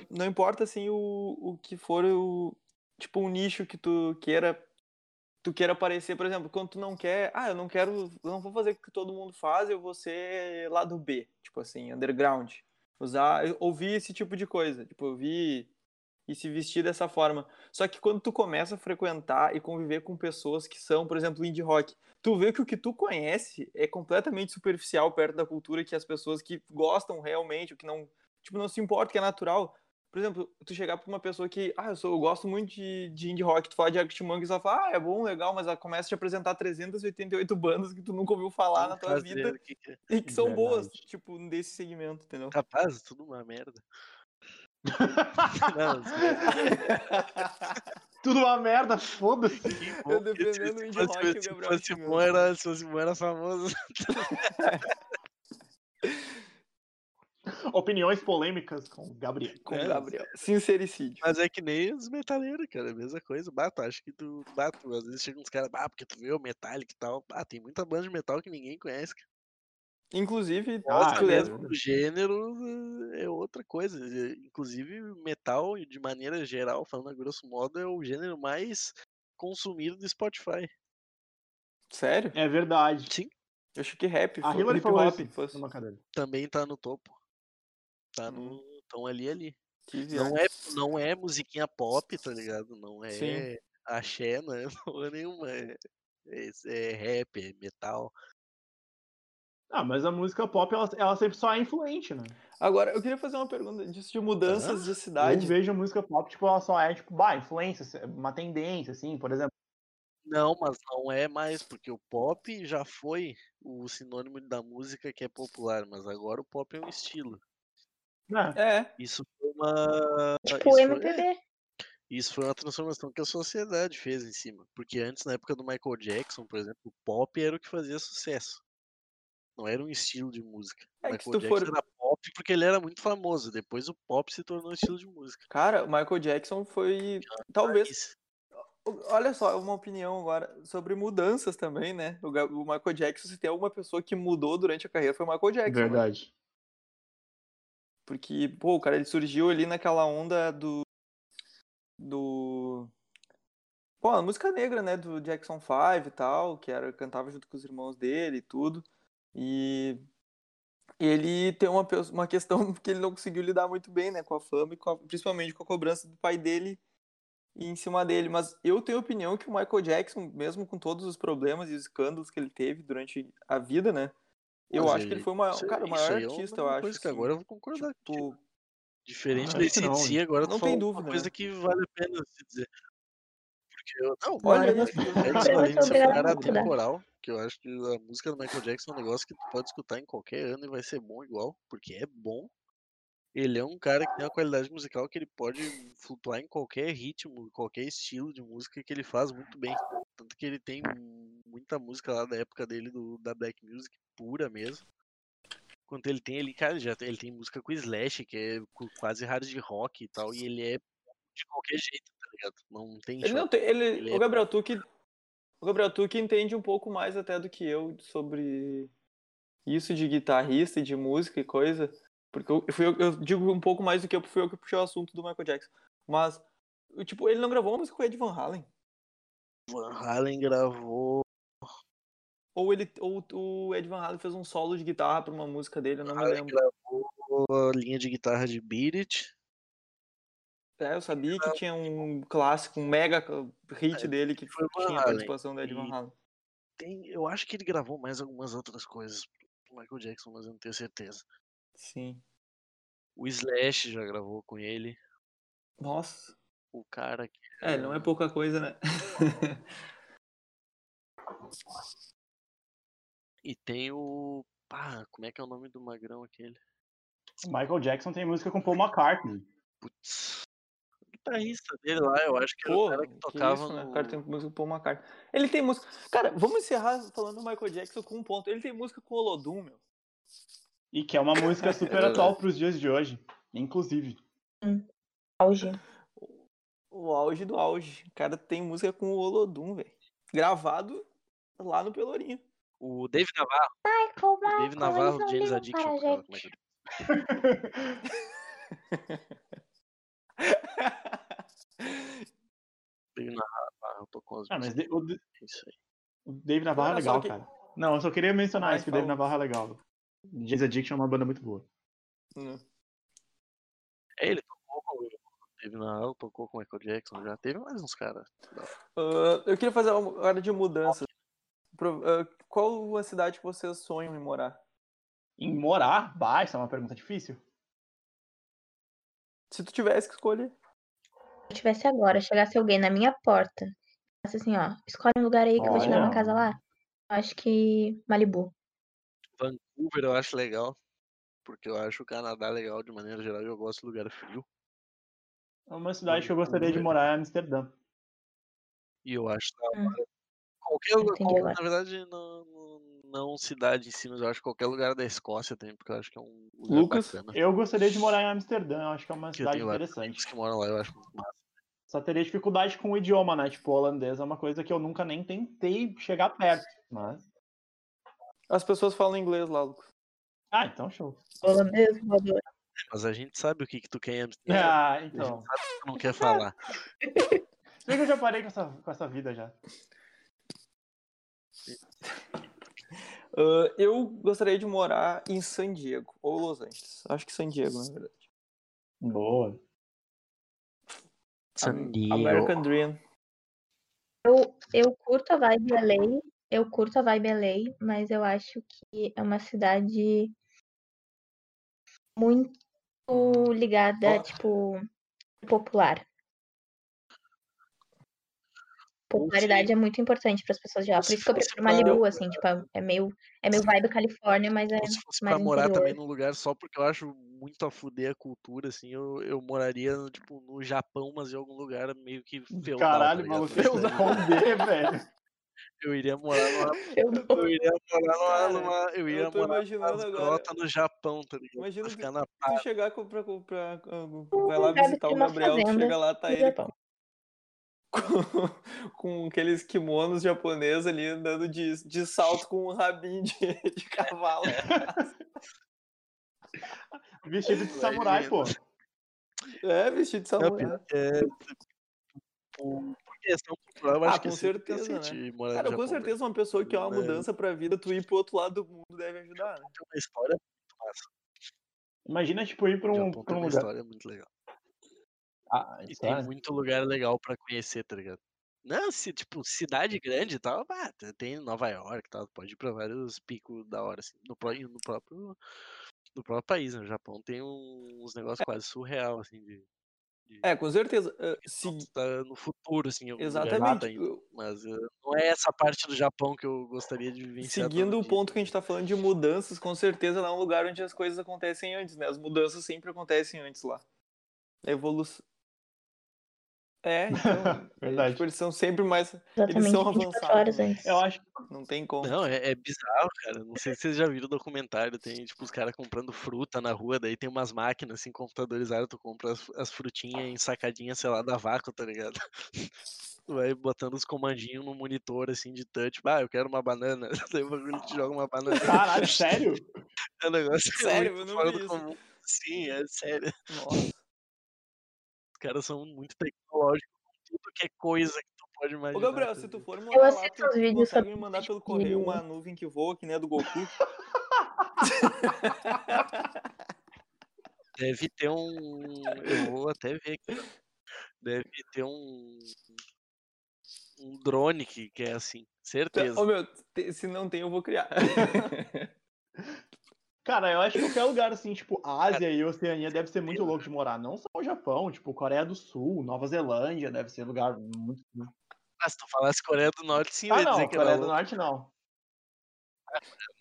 Não importa assim o, o que for o. Tipo, um nicho que tu queira. Tu queira aparecer, por exemplo, quando tu não quer. Ah, eu não quero. Eu não vou fazer o que todo mundo faz, eu vou ser lado B. Tipo assim, underground. Usar. Ouvir esse tipo de coisa. Tipo, ouvir e se vestir dessa forma. Só que quando tu começa a frequentar e conviver com pessoas que são, por exemplo, indie rock, tu vê que o que tu conhece é completamente superficial perto da cultura que as pessoas que gostam realmente, o que não, tipo, não se importa, que é natural. Por exemplo, tu chegar pra uma pessoa que, ah, eu, sou, eu gosto muito de, de indie rock, tu fala de Arctic Monkeys, ela fala, ah, é bom, legal, mas ela começa a te apresentar 388 bandas que tu nunca ouviu falar na tua vida do que é. e que são Verdade. boas, tipo, desse segmento, entendeu? Capaz, tudo uma merda. Não, Tudo uma merda, foda-se. Eu que defendendo se o indie rock o se era, se fosse bom era famoso. Opiniões polêmicas com o Gabriel. Com É, o Gabriel. Sincericídio. Mas é que nem os metaleiros, cara, é a mesma coisa. Bato, acho que tu. Bato, às vezes chega uns caras, ah, porque tu vê o Metallic e tal. Ah, tem muita banda de metal que ninguém conhece. cara. Inclusive, Ah, é do gênero é outra coisa. É, Inclusive, metal, de maneira geral, falando a grosso modo, é o gênero mais consumido do Spotify. Sério? É verdade. Sim, Eu achei que rap, A Hillary falou cadeira. também tá no topo. Tá no. Tão ali ali. Que Não é, não é musiquinha pop, tá ligado? Não é Sim. axé, não é porra nenhuma. É, é, é rap, é metal. Ah, mas a música pop, ela, ela sempre só é influente, né? Agora, eu queria fazer uma pergunta disso de mudanças de Eu cidade. vejo a música pop, tipo, ela só é, tipo, bah, influência, uma tendência, assim, por exemplo. Não, mas não é mais, porque o pop já foi o sinônimo da música que é popular, mas agora o pop é um estilo. Né? É, Isso foi uma. Tipo isso, o foi, MPB. é, isso foi uma transformação que a sociedade fez em cima. Porque antes, na época do Michael Jackson, por exemplo, o pop era o que fazia sucesso. Não era um estilo de música. O É que se Michael tu Jackson for- era pop porque ele era muito famoso. Depois o pop se tornou um estilo de música. cara, o Michael Jackson foi. Talvez. Isso. Olha só, uma opinião agora sobre mudanças também, né? O, o Michael Jackson, se tem alguma pessoa que mudou durante a carreira, foi o Michael Jackson. né? Porque, pô, o cara ele surgiu ali naquela onda do. Do. Pô, a música negra, né? Do Jackson 5 e tal, que era, cantava junto com os irmãos dele e tudo. E ele tem uma, uma questão que ele não conseguiu lidar muito bem, né? Com a fama e com a- principalmente com a cobrança do pai dele em cima dele. Mas eu tenho a opinião que o Michael Jackson, mesmo com todos os problemas e os escândalos que ele teve durante a vida, né? Eu Mas acho que ele foi o maior, isso- cara, o maior é uma artista, eu acho. coisa que assim. agora eu vou concordar. Tipo, Diferente Ah, da ACDC, agora Não tu tem dúvida, uma coisa né? que vale a pena se dizer. Porque eu, não, Olha, Agora eu- você- o Jackson, eu além sou de ser um obrigada a cara concordar. atemporal, que eu acho que a música do Michael Jackson é um negócio que tu pode escutar em qualquer ano e vai ser bom igual, porque é bom. Ele é um cara que tem uma qualidade musical que ele pode flutuar em qualquer ritmo, qualquer estilo de música que ele faz muito bem. Tanto que ele tem muita música lá da época dele, do, da Black Music, pura mesmo. Quanto ele tem ali, cara, já tem- ele tem música com Slash, que é quase hard rock e tal, e ele é de qualquer jeito, tá ligado? Não tem Ele não tem. Ele, Ele é o Gabriel Tuque. O Gabriel Tuque entende um pouco mais até do que eu sobre isso de guitarrista e de música e coisa. Porque eu, fui eu, eu digo um pouco mais do que eu fui eu que puxei o assunto do Michael Jackson. Mas, tipo, ele não gravou uma música com o Ed Van Halen. Van Halen gravou. Ou, ele, ou o Ed Van Halen fez um solo de guitarra pra uma música dele, eu não me lembro. gravou a linha de guitarra de Beat It. É, eu sabia que tinha um clássico, um mega hit É, dele que foi tinha a participação do Ed Van Halen. Tem, eu acho que ele gravou mais algumas outras coisas pro Michael Jackson, mas eu não tenho certeza. Sim. O Slash já gravou com ele. Nossa. O cara que. É, não é pouca coisa, né? E tem o. Pá, como é que é o nome do magrão aquele? Michael Jackson tem música com Paul McCartney. Putz. O guitarrista dele lá, eu acho que era Pô, o cara que que tocava isso, né? no. O cara tem música com Paul McCartney. Ele tem música. Cara, vamos encerrar falando do Michael Jackson com um ponto. Ele tem música com o Olodum, meu. E que é uma música super verdade. atual pros dias de hoje. Inclusive. Auge. O auge do auge. O cara tem música com o Olodum, velho. Gravado lá no Pelourinho. O Dave Navarro. Michael, O Dave Navarro, James Addiction. para a tocava com o gente. Michael Jackson. Dave Navarro tocou as Ah, mas de- o, É Isso aí. o Dave Navarro é legal, que- cara. Não, eu só queria mencionar Vai, isso, que o Dave fala. Navarro é legal. James Addiction é uma banda muito boa. Hum. É, ele tocou com o Dave Navarro, tocou com o Michael Jackson já. Teve mais uns caras. Ah, eu queria fazer uma hora de mudança. Pro- ah, qual a cidade que vocês sonham em morar? Em morar? Isso é uma pergunta difícil. Se tu tivesse que escolher. Se eu tivesse agora, chegasse alguém na minha porta, assim, ó, escolhe um lugar aí que eu vou te dar uma Olha. casa lá. Acho que Malibu. Vancouver eu acho legal. Porque eu acho o Canadá legal de maneira geral e eu gosto de lugar frio. Uma cidade que eu gostaria de Vancouver. morar é Amsterdã. E eu acho da Hum. Qualquer lugar, agora. na verdade, não, não, cidade em si, mas eu acho que qualquer lugar da Escócia tem, porque eu acho que é um lugar Lucas? bacana. Eu gostaria de morar em Amsterdã, eu acho que é uma cidade interessante. que moram lá, eu acho muito massa. Só teria dificuldade com o idioma, né? Tipo, o holandês é uma coisa que eu nunca nem tentei chegar perto. Mas. As pessoas falam inglês lá, Lucas. Ah, então show. Holandês, voador. Mas a gente sabe o que, que tu quer em Amsterdã. Ah, A gente então. sabe que tu não quer falar. Se bem que eu já parei com essa, com essa vida já. Ah, eu gostaria de morar em San Diego ou Los Angeles. Acho que San Diego, na verdade. Boa. San American Dream. Eu, eu curto a vibe LA, eu curto a vibe LA, mas eu acho que é uma cidade muito ligada, Ó. tipo, popular. Popularidade é muito importante para as pessoas de lá. Por isso que eu prefiro pra- Malibu, assim, tipo, é meio, é meio vibe Califórnia, mas é se fosse mais pra morar interior. também num lugar só porque eu acho muito a fuder a cultura, assim, eu, eu moraria, tipo, no Japão, mas em algum lugar meio que feudal, Caralho, tá maluco. Porque Esconder, velho. Eu iria morar numa... Eu não- Eu iria morar numa... Numa eu iria eu tô morar imaginando numa agora- grota no Japão, tá ligado? Imagina ficar na tu chegar pra, pra, pra- vai lá visitar o Gabriel, fazenda chega lá, tá ele Japão. com, com aqueles kimonos japoneses ali andando de, de salto com um rabinho de, de cavalo. Vestido de samurai, pô. É, vestido de samurai. é, por, por questão cultural, Ah, acho que com certeza, no Cara, com Japão, certeza uma pessoa que é uma Né? mudança pra vida, tu ir pro outro lado do mundo deve ajudar, né? Tem uma história muito massa. Imagina, tipo, ir pra um, Japão pra tem um uma lugar. história muito legal. Ah, E tem é. muito lugar legal pra conhecer, tá ligado? Não, se, tipo, cidade grande e tal, bah, t- tem Nova York e tal, pode ir pra vários picos da hora, assim, no, pró- e no próprio no próprio país, né? O Japão tem uns negócios quase surreal, assim, de É, com certeza. eh, se- tá no futuro, assim, exatamente. indo. Mas eh, não é essa parte do Japão que eu gostaria de vivenciar. Seguindo o dia. ponto que a gente tá falando de mudanças, com certeza lá é um lugar onde as coisas acontecem antes, né? As mudanças sempre acontecem antes lá. A evolução. É, então. Verdade. tipo, eles são sempre mais. Exatamente, são 24 avançados, né? Eu acho Não tem como. Não, é, é bizarro, cara. Não sei se vocês já viram o documentário. Tem, tipo, os caras comprando fruta na rua, daí tem umas máquinas, assim, computadorizadas. Tu compra as, as frutinhas em sacadinha, sei lá, da vácuo, tá ligado? Tu vai botando os comandinhos no monitor, assim, de touch. Ah, eu quero uma banana. Daí o bagulho te joga uma banana. Caralho, sério? É um negócio Sério, muito eu não fora do comum. Sim, é sério. Nossa. Os caras são muito tecnológicos com tudo que é coisa que tu pode Ô, imaginar. Gabriel, tá se tu for Eu morar lá, assisto tu os vídeos consegue sobre me mandar pelo correio uma nuvem que voa, que nem a do Goku? Deve ter um. Eu vou até ver aqui. Deve ter um. Um drone que, que é assim. Certeza. Ô, meu, se não tem, eu vou criar. Cara, eu acho que qualquer lugar assim, tipo, Ásia e Oceania deve ser muito louco de morar. Não só o Japão, tipo, Coreia do Sul, Nova Zelândia, deve ser lugar muito. Ah, se tu falasse Coreia do Norte, sim, eu Ah, ia dizer não, que Coreia do. Norte não.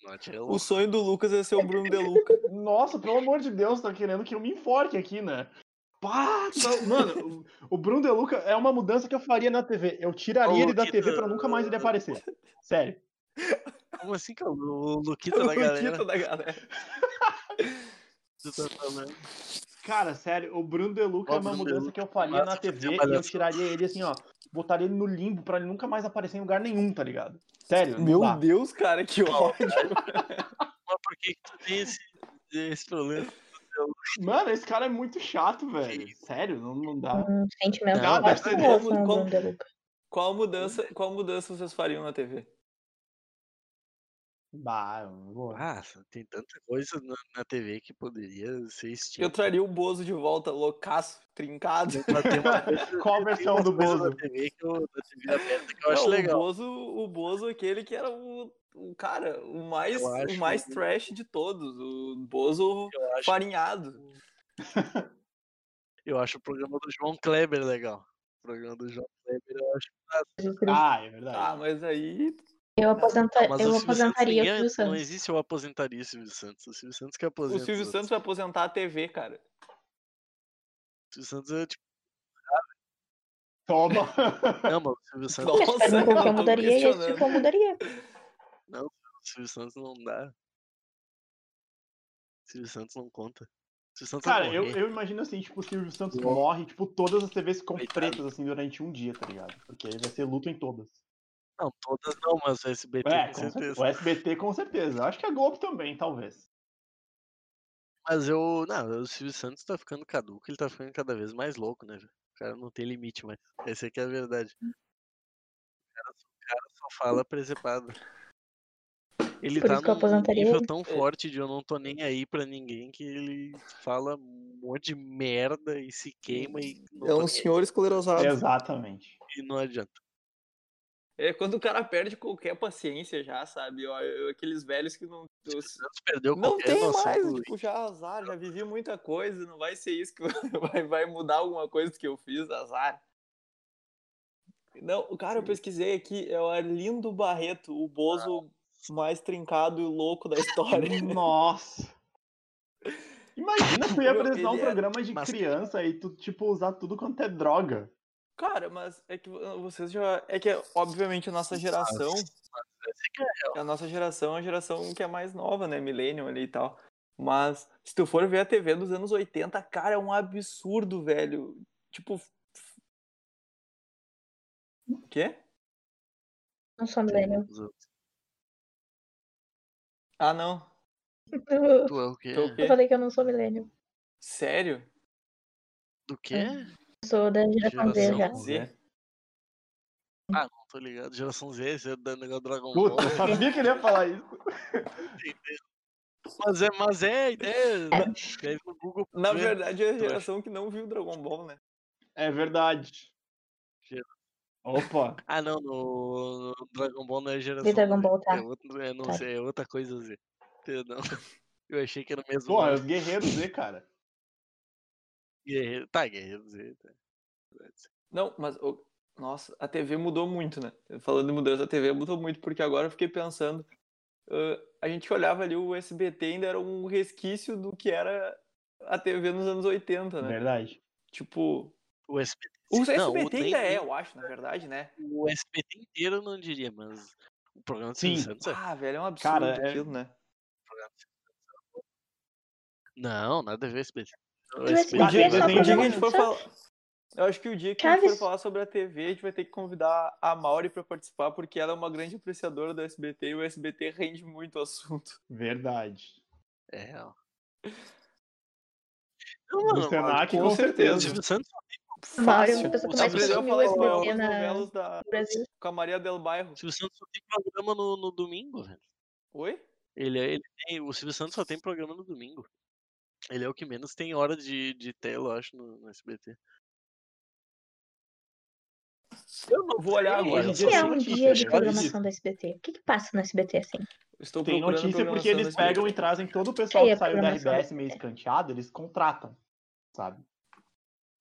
Norte é o sonho do Lucas é ser o Bruno De Luca. Nossa, pelo amor de Deus, tá querendo que eu me enforque aqui, né? Pá, tá- Mano, o Bruno De Luca é uma mudança que eu faria na TV. Eu tiraria ele da. TV pra nunca mais ele aparecer. Sério. Como assim, cara? O Luquita da galera. Luquita da galera. Cara, sério, o Bruno De Luca Ó, é uma mudança que eu faria na TV e eu avaliação. tiraria ele assim, ó. Botaria ele no limbo pra ele nunca mais aparecer em lugar nenhum, tá ligado? Sério, Meu dá. Deus, cara, que ódio. Mas por que, que tu tem esse, esse problema? Mano, esse cara é muito chato, velho. Que Sério, não, não dá. Um sentimento Não. Qual mudança, qual mudança vocês fariam na TV? Bah, eu vou. Ah, tem tanta coisa na, na TV que poderia ser Eu extinta. traria o Bozo de volta, loucaço, trincado. Qual a versão do Bozo? Da TV, que eu, da TV aberta que eu acho Não, legal. O Bozo, o Bozo aquele que era o, o cara, o mais, Eu acho o mais que- trash de todos. O Bozo Eu acho, farinhado. eu acho o programa do João Kleber legal. O programa do João Kleber eu acho. Ah, é Ah, verdade. mas aí. Eu, aposenta... Mas eu o Silvio Santos aposentaria o Silvio Não Santos. existe eu aposentaria o Silvio Santos. O Silvio Santos que O aposenta. Silvio os Santos vai aposentar a TV, cara. O Silvio Santos é tipo. Toma. Não, mas o Silvio Santos, Nossa, o que eu eu mudaria e esse que eu mudaria. o Silvio Santos não dá. O Silvio Santos não conta. O Silvio Santos Cara, eu, eu imagino assim, tipo, o Silvio Santos morre, tipo, todas as TVs ficam pretas, assim, durante um dia, tá ligado? Porque aí vai ser luto em todas. Não, todas não, mas o SBT É, com com certeza. certeza. O SBT com certeza. Acho que a Globo também, talvez. Mas eu. Não, o Silvio Santos tá ficando caduco, ele tá ficando cada vez mais louco, né, velho? O cara não tem limite mais. Essa aqui é a verdade. O cara, o cara só fala presepada. Ele Por tá num nível tão forte de eu não tô nem aí pra ninguém que ele fala um monte de merda e se queima e não, É um senhor esclerosado. Exatamente. e não adianta. É quando o cara perde qualquer paciência já, sabe? Eu- eu- aqueles velhos que não. O Silvio Santos perdeu Não tem mais, do- tipo, já azar, já vivi muita coisa, não vai ser isso que vai, vai mudar alguma coisa que eu fiz, azar. Não, o cara, eu pesquisei aqui, é o Arlindo Barreto, o Bozo mais trincado e louco da história. Nossa. Imagina tu ia apresentar um é- programa de criança e tu, tipo, usar tudo quanto é droga. Cara, mas é que vocês já. É que, obviamente, a nossa geração. É A nossa geração é a geração que é mais nova, né? Millennium ali e tal. Mas se tu for ver a TV dos anos 80, cara, é um absurdo, velho. Tipo. O quê? Não sou outros. Ah, não. Eu Tu é o quê? Tu é o quê? falei que eu não sou millennial. Sério? Do quê? Eu sou da geração Z. Geração Z? Ah, não tô ligado. Geração Z, esse é do negócio Dragon Puta, Ball. eu sabia que ele ia falar isso. Mas é, mas é a ideia. Escreve no Google. Na ver. verdade, é a geração que não viu Dragon Ball, né? É verdade. Opa. Ah, não, no, no Dragon Ball não é geração Vi Dragon Z. Ball, tá. É, outro, é, não Tá. sei, é outra coisa Z. Eu achei que era o mesmo. Porra, nome. os guerreiros Z, cara. Guerreiro. Tá, Guerreiro Z. Tá. Não, mas. Nossa, a TV mudou muito, né? Falando de mudança, a TV mudou muito, porque agora eu fiquei pensando. ah, a gente olhava ali, o SBT ainda era um resquício do que era a TV nos anos 80, né? Verdade. Tipo, O SBT O não, SBT nem- ainda é, eu acho, na verdade, né? O SBT inteiro eu não diria, mas o programa do Sim. Santos é. Ah, velho, é um absurdo Cara, é- aquilo, né? Não, nada a ver o SBT. O O O dia, é o dia que a gente for falar. Eu acho que o dia que a gente for Chaves. falar sobre a TV, a gente vai ter que convidar a Mauri pra participar, porque ela é uma grande apreciadora do SBT e o SBT rende muito o assunto. Verdade. É real. Não, Do mano, Senac, com com o certeza. certeza. Silvio Santos é Fácil. uma pessoa que mais consumiu o SBT na- da, no Brasil. com a Maria del Bairro. o Silvio Santos só tem programa no, no domingo, velho. Oi? Ele, é- ele tem, o Silvio Santos só tem programa no domingo. Ele é o que menos tem hora de, de tela, eu acho, no, no SBT. Eu não Vou olhar agora. O Hoje que é um dia de programação do SBT? O que, que passa no SBT assim? Estou Tem notícia porque eles do pegam e trazem todo o pessoal que a saiu da programação RBS do meio SBT. escanteado, eles contratam, sabe?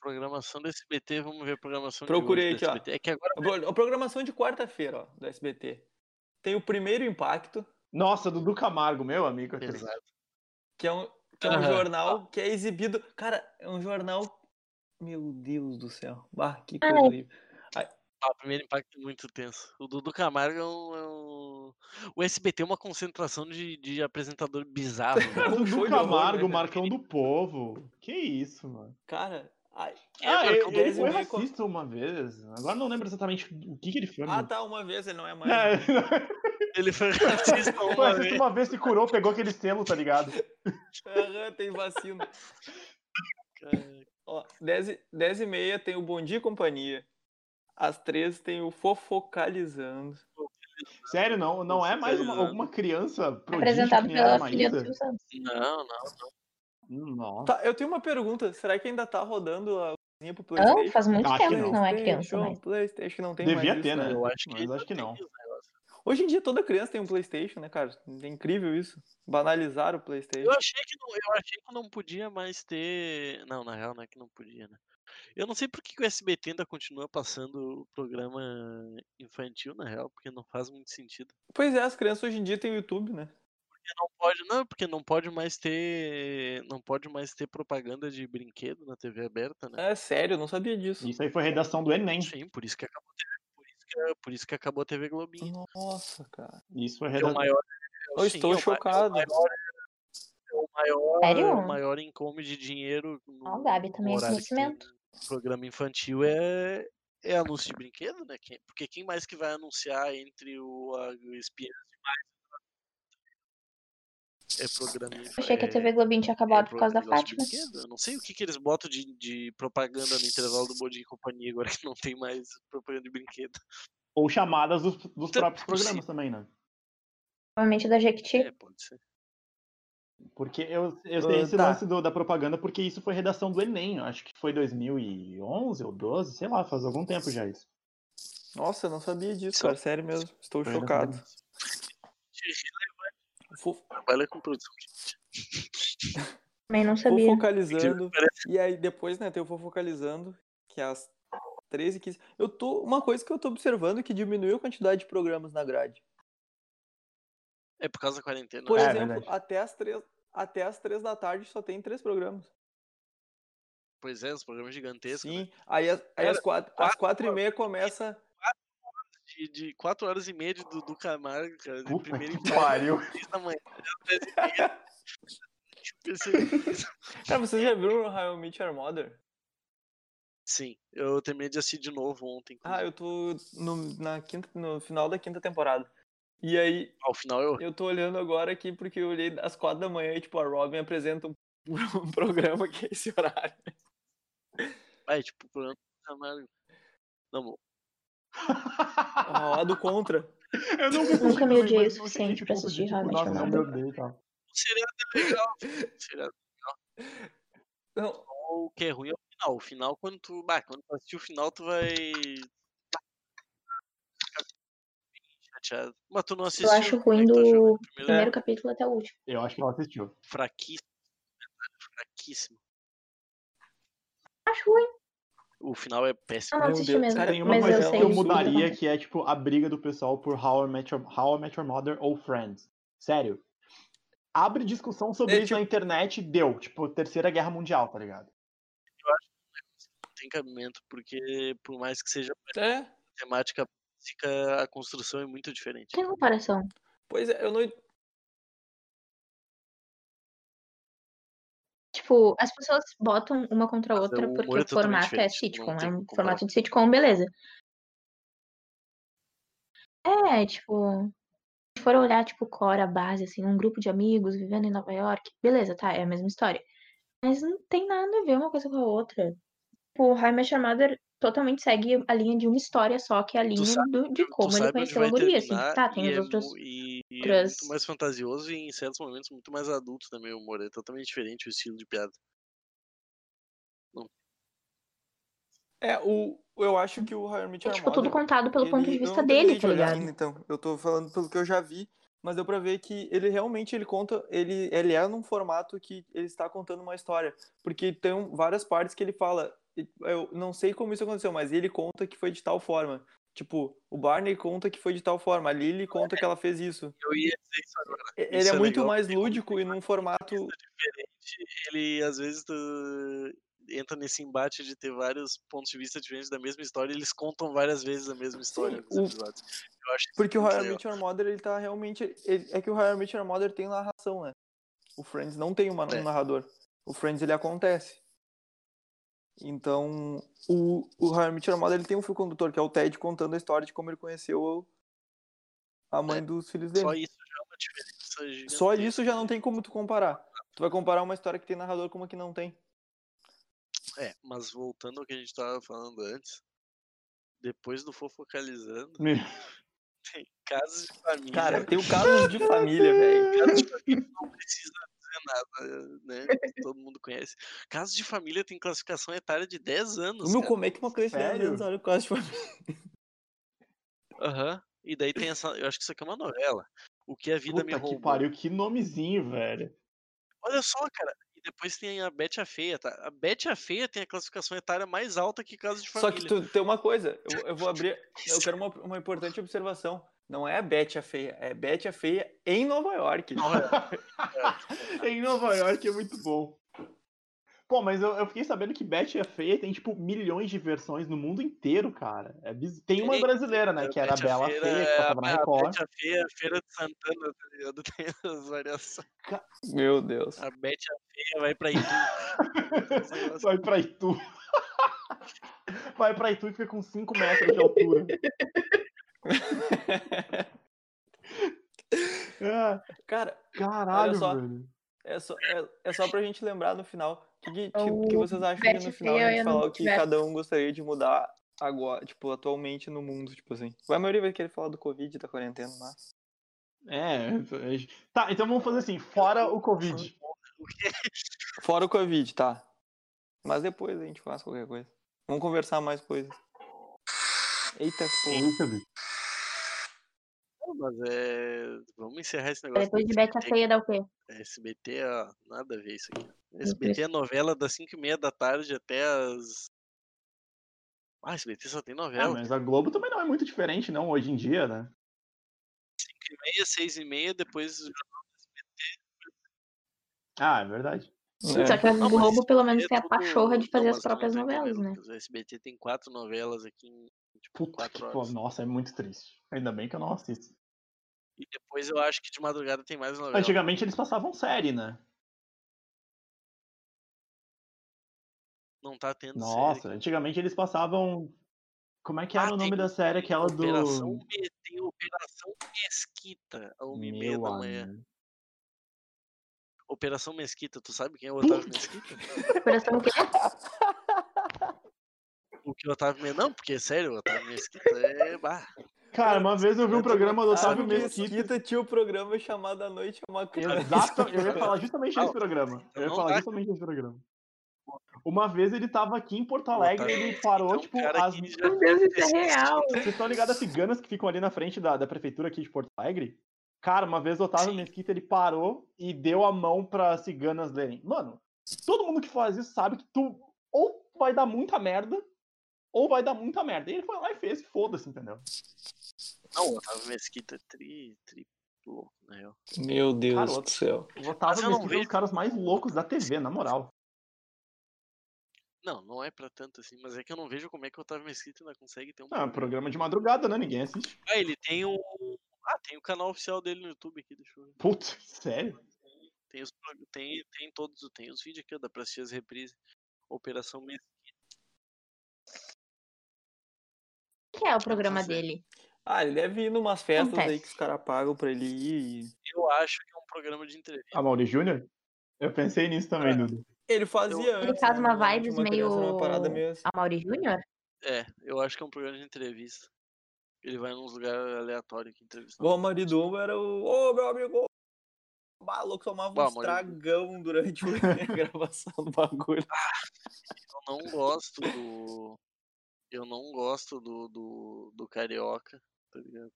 Programação do SBT, vamos ver a programação Procurei de hoje do aqui, ó. É que agora A pro- A programação de quarta-feira, ó, do SBT. Tem o primeiro impacto, Nossa, Dudu Camargo, meu amigo. aquele- Exato. que é um, que é um Aham. jornal que é exibido. Cara, é um jornal. Meu Deus do céu. Bah, que Ah, coisa é. horrível. Ah, o primeiro impacto é muito tenso. O Dudu Camargo é um. é um- O SBT é uma concentração de, de apresentador bizarro. show Dudu Camargo, né? Marcão do Povo. Que isso, mano. Cara, ai, Ah, Marcão ele, do ele Dez e foi racista uma vez. Agora não lembro exatamente o que, que ele foi. ah, mas- tá, uma vez ele não é mais. É, Ele foi racista uma vez. uma vez se curou, pegou aquele selo, tá ligado? Aham, tem vacina. Ó, 10, e- 10 e meia tem o Bom Dia e Companhia. Às 13 tem o Fofocalizando. Sério, não, não é mais uma- alguma criança Apresentado pela filha do Santos. Não, não. Hum, Nossa. Tá, eu tenho uma pergunta. Será que ainda tá rodando a cozinha pro Não, Playstation? faz muito tempo que não. não é criança mais. Playstation não tem Devia mais ter, isso, né? Eu acho que, Mas acho que tem não. esse negócio. Hoje em dia toda criança tem um Playstation, né, cara? É incrível isso. Banalizar o Playstation. Eu achei que não, eu achei que não podia mais ter. Não, na real não é que não podia, né? Eu não sei por que o SBT ainda continua passando o programa infantil, na real, porque não faz muito sentido. Pois é, as crianças hoje em dia têm o YouTube, né? Porque não pode, não, porque não pode mais ter, não pode mais ter propaganda de brinquedo na TV aberta, né? É sério, eu não sabia disso. Isso aí foi redação do Enem. Sim, por isso que acabou isso que, por isso que acabou a TV Globinho. Nossa, cara. Isso é o maior. Eu sim, estou é chocado. É o maior, é o maior, Sério? o maior income de dinheiro no, Ó, Gabi, também no é conhecimento. programa infantil é, é anúncio de brinquedo, né? Porque quem mais que vai anunciar entre o, a, o Espiãs demais é programa achei que a é- TV Globinho tinha acabado é por causa da Fátima. Eu não sei o que, que eles botam de, de propaganda no intervalo do Bom Dia e Companhia, agora que não tem mais propaganda de brinquedo. Ou chamadas dos, dos Então, próprios sim. programas também, né? Provavelmente da Jequiti. É, pode ser. Porque eu, eu sei Ah, esse tá. lance do- da propaganda porque isso foi redação do Enem. Acho que foi 2011 ou 12, sei lá, faz algum tempo já isso. Nossa, eu não sabia disso, cara. Sério mesmo. Estou Foi chocado. Fo- Trabalha com produção. Também não sabia. Fofocalizando. E aí depois, né, tem o Fofocalizando, que é às 13 15 Eu tô. Uma coisa que eu tô observando é que diminuiu a quantidade de programas na grade. É por causa da quarentena. Por É, exemplo, verdade. até as, três, até as 3 da tarde só tem três programas. Pois é, os programas gigantescos. né? Sim. Aí, as, aí Era às, quatro, às quatro e meia começa. De, de 4 horas e meia de Dudu Camargo, cara. De Puta primeiro que pariu. 3 da manhã. às 10 meia. Eu percebi isso. Cara, vocês já viram o How I Met Your Mother? Sim, eu terminei de assistir de novo ontem. Ah, eu tô no, na quinta, no final da quinta temporada. E aí, Ao final eu. eu tô olhando agora aqui porque eu olhei às quatro da manhã e, tipo, a Robin apresenta um, um programa que é esse horário. Vai, tipo, o programa do Camargo. Não, bom. Ó, a do contra. Eu não Nunca me odiei o não suficiente pra tipo, assistir tipo, How I Met Nossa, Your não me Mother. odeio e tal. O seriado é legal. Não, o que é ruim é o final. O final, quando tu. Bah, quando tu assistir o final, tu vai. Chateado. Mas tu não assistiu. Eu acho ruim achou do primeiro? primeiro capítulo até o último. Eu acho que ela assistiu. Fraquíssimo. Fraquíssimo. Acho ruim. O final é péssimo. Eu não Meu assisti Deus, mesmo. cara, Tem uma mas coisa eu que eu mudaria, que é tipo a briga do pessoal por How I Met Your, How I Met Your Mother ou Friends. Sério. Abre discussão sobre É, isso tipo- na internet, deu. Tipo, Terceira Guerra Mundial, tá ligado? Tem tem cabimento, porque por mais que seja É, temática básica, a construção é muito diferente. Tem comparação. pois é, eu não. Tipo, as pessoas botam uma contra a Mas outra porque é o formato é sitcom. É um formato de sitcom, beleza. É, tipo, se for olhar, tipo, core, a base, assim, um grupo de amigos vivendo em Nova York, beleza, tá, é a mesma história. Mas não tem nada a ver uma coisa com a outra. Tipo, Your Mother totalmente segue a linha de uma história só, que é a linha sabe- do, de como ele conheceu a guria, assim. Tá, tem os é outros. e, e é outras- muito mais fantasioso e em certos momentos muito mais adulto também o humor. É totalmente diferente o estilo de piada. É, o, eu acho que o How I Met É, tipo, tudo contado pelo ponto de vista não dele, tá ligado? ainda, então. Eu tô falando pelo que eu já vi, mas deu pra ver que ele realmente ele conta, ele, ele é num formato que ele está contando uma história, porque tem várias partes que ele fala, eu não sei como isso aconteceu, mas ele conta que foi de tal forma. Tipo, o Barney conta que foi de tal forma, a Lily conta que ela fez isso. Eu ia dizer isso agora. Ele Isso é, é muito legal, mais lúdico e num formato diferente, ele às vezes tu- entra nesse embate de ter vários pontos de vista diferentes da mesma história e eles contam várias vezes a mesma história nos o- episódios. Porque o How I. Met Your Mother, ele tá realmente. ele- é que o How I Met Your Mother tem narração, né? O Friends não tem uma, É. um narrador. O Friends ele acontece. Então, o, o How I Met Your Mother ele tem um fio condutor, que é o Ted contando a história de como ele conheceu a mãe É, dos filhos dele. Só isso já é uma diferença gigantesca. Só isso já não tem como tu comparar. Tu vai comparar uma história que tem narrador com uma que não tem. É, mas voltando ao que a gente tava falando antes, depois do fofocalizando, tem casos de família. Cara, tem o caso de família, velho. Casos de família não precisa dizer nada, né? Todo mundo conhece. Casos de família tem classificação etária de 10 anos. Meu, cara. como é que uma criança de 10 Sério? anos olha o caso de família? Aham. E daí tem essa. Eu acho que isso aqui é uma novela. O que a vida me puta que roubou. pariu, que nomezinho, velho. Olha só, cara. E depois tem a Bete a Feia, tá? A Bete a Feia tem a classificação etária mais alta que casos de Só família. que tu tem uma coisa, eu, eu vou abrir. Eu quero uma, uma importante observação. Não é a Betty a feia, é Betty a feia em Nova York. em Nova York é muito bom. Pô, mas eu, eu fiquei sabendo que Betty é Feia tem, tipo, milhões de versões no mundo inteiro, cara. É biz... Tem uma brasileira, né? A Que era a a Bela Feira Feia, que é passava na a- a Record. Bete a Feia, a Feira de Santana, tá ligado? Tem as variações. Meu Deus. A Bete a Feia vai pra Itu. Vai pra Itu. Vai pra Itu e fica com 5 metros de altura. Ah, Cara, caralho, só. velho. é só, é, é só pra gente lembrar no final. O que, que, que vocês acham de Betty no final a gente falar o que cada um gostaria de mudar agora, tipo, atualmente no mundo, tipo assim. A maioria vai querer falar do Covid, da quarentena, mas. É. Tá, então vamos fazer assim, fora o Covid. Fora o Covid, tá. Mas depois a gente faz qualquer coisa. Vamos conversar mais coisas. Eita, porra. Eita, bicho. Mas é. Vamos encerrar esse negócio. Depois de Betty a SBT. Feia dá o quê? SBT, ó, nada a ver isso aqui. SBT é novela das 5 e meia da tarde até as. Ah, SBT só tem Ah, novela. mas a Globo também não é muito diferente, não, hoje em dia, né? 5 e meia, 6 e meia, depois. Ah, é verdade. É. Só que a Não, Globo pelo menos é tem a tudo- pachorra de fazer as próprias tá novelas, entendendo, né? O SBT tem quatro novelas aqui em tipo, Puta quatro que horas. pô, nossa, é muito triste. Ainda bem que eu não assisto. E depois eu acho que de madrugada tem mais novela. Antigamente eles passavam série, né? Não tá tendo Nossa, série. antigamente eles passavam. Como é que era Ah, o nome da série? Aquela do. Operação, Me- tem Operação Mesquita, a 1 e meia da manhã. Operação Mesquita, tu sabe quem é o Otávio Mesquita? Coração o quê? O que o Otávio Mesquita. Não, porque sério, o Otávio Mesquita é. Bah. Cara, uma vez eu vi um programa do Otávio Mesquita. Mesquita tinha o programa chamado A Noite é uma Criança. Exato, eu ia falar justamente Não, desse programa. Eu ia falar justamente desse programa. Uma vez ele tava aqui em Porto Alegre Otávio ele parou, um tipo, as. Meu Deus, isso é real. Vocês estão ligados às ciganas que ficam ali na frente da, da prefeitura aqui de Porto Alegre? Cara, uma vez o Otávio. Mesquita ele parou e deu a mão para ciganas lerem. Mano, todo mundo que faz isso sabe que tu ou vai dar muita merda ou vai dar muita merda. E ele foi lá e fez, foda-se, entendeu? Não, o Otávio Mesquita é tri, tri louco, na real. Meu Deus Cara, do céu. O Otávio Mesquita é um dos vejo- caras mais loucos da TV, na moral. Não, não é pra tanto assim, mas é que eu não vejo como é que o Otávio Mesquita ainda consegue ter um. Ah, programa de madrugada, né? Ninguém assiste. Ah, ele tem um. Ah, tem o canal oficial dele no YouTube aqui, deixa eu ver. Putz, sério? Tem, os, tem, tem todos, tem os vídeos aqui, ó, dá pra assistir as reprises. Operação Mesquita. O que é o programa dele? Ah, ele deve ir numas festas aí Acontece. que os caras pagam pra ele ir. e- Eu acho que é um programa de entrevista. A Mauri Júnior? Eu pensei nisso também, Dudu. Ele fazia Ele antes, faz né? uma era meio. Uma parada meio assim. A Mauri Júnior? É, eu acho que é um programa de entrevista. Ele vai nos lugares aleatórios que entrevista. O Maridombo era o. Ô, meu amigo! O maluco tomava Bah, um estragão durante a gravação do bagulho. Eu não gosto do. Eu não gosto do, do, do Carioca, tá ligado?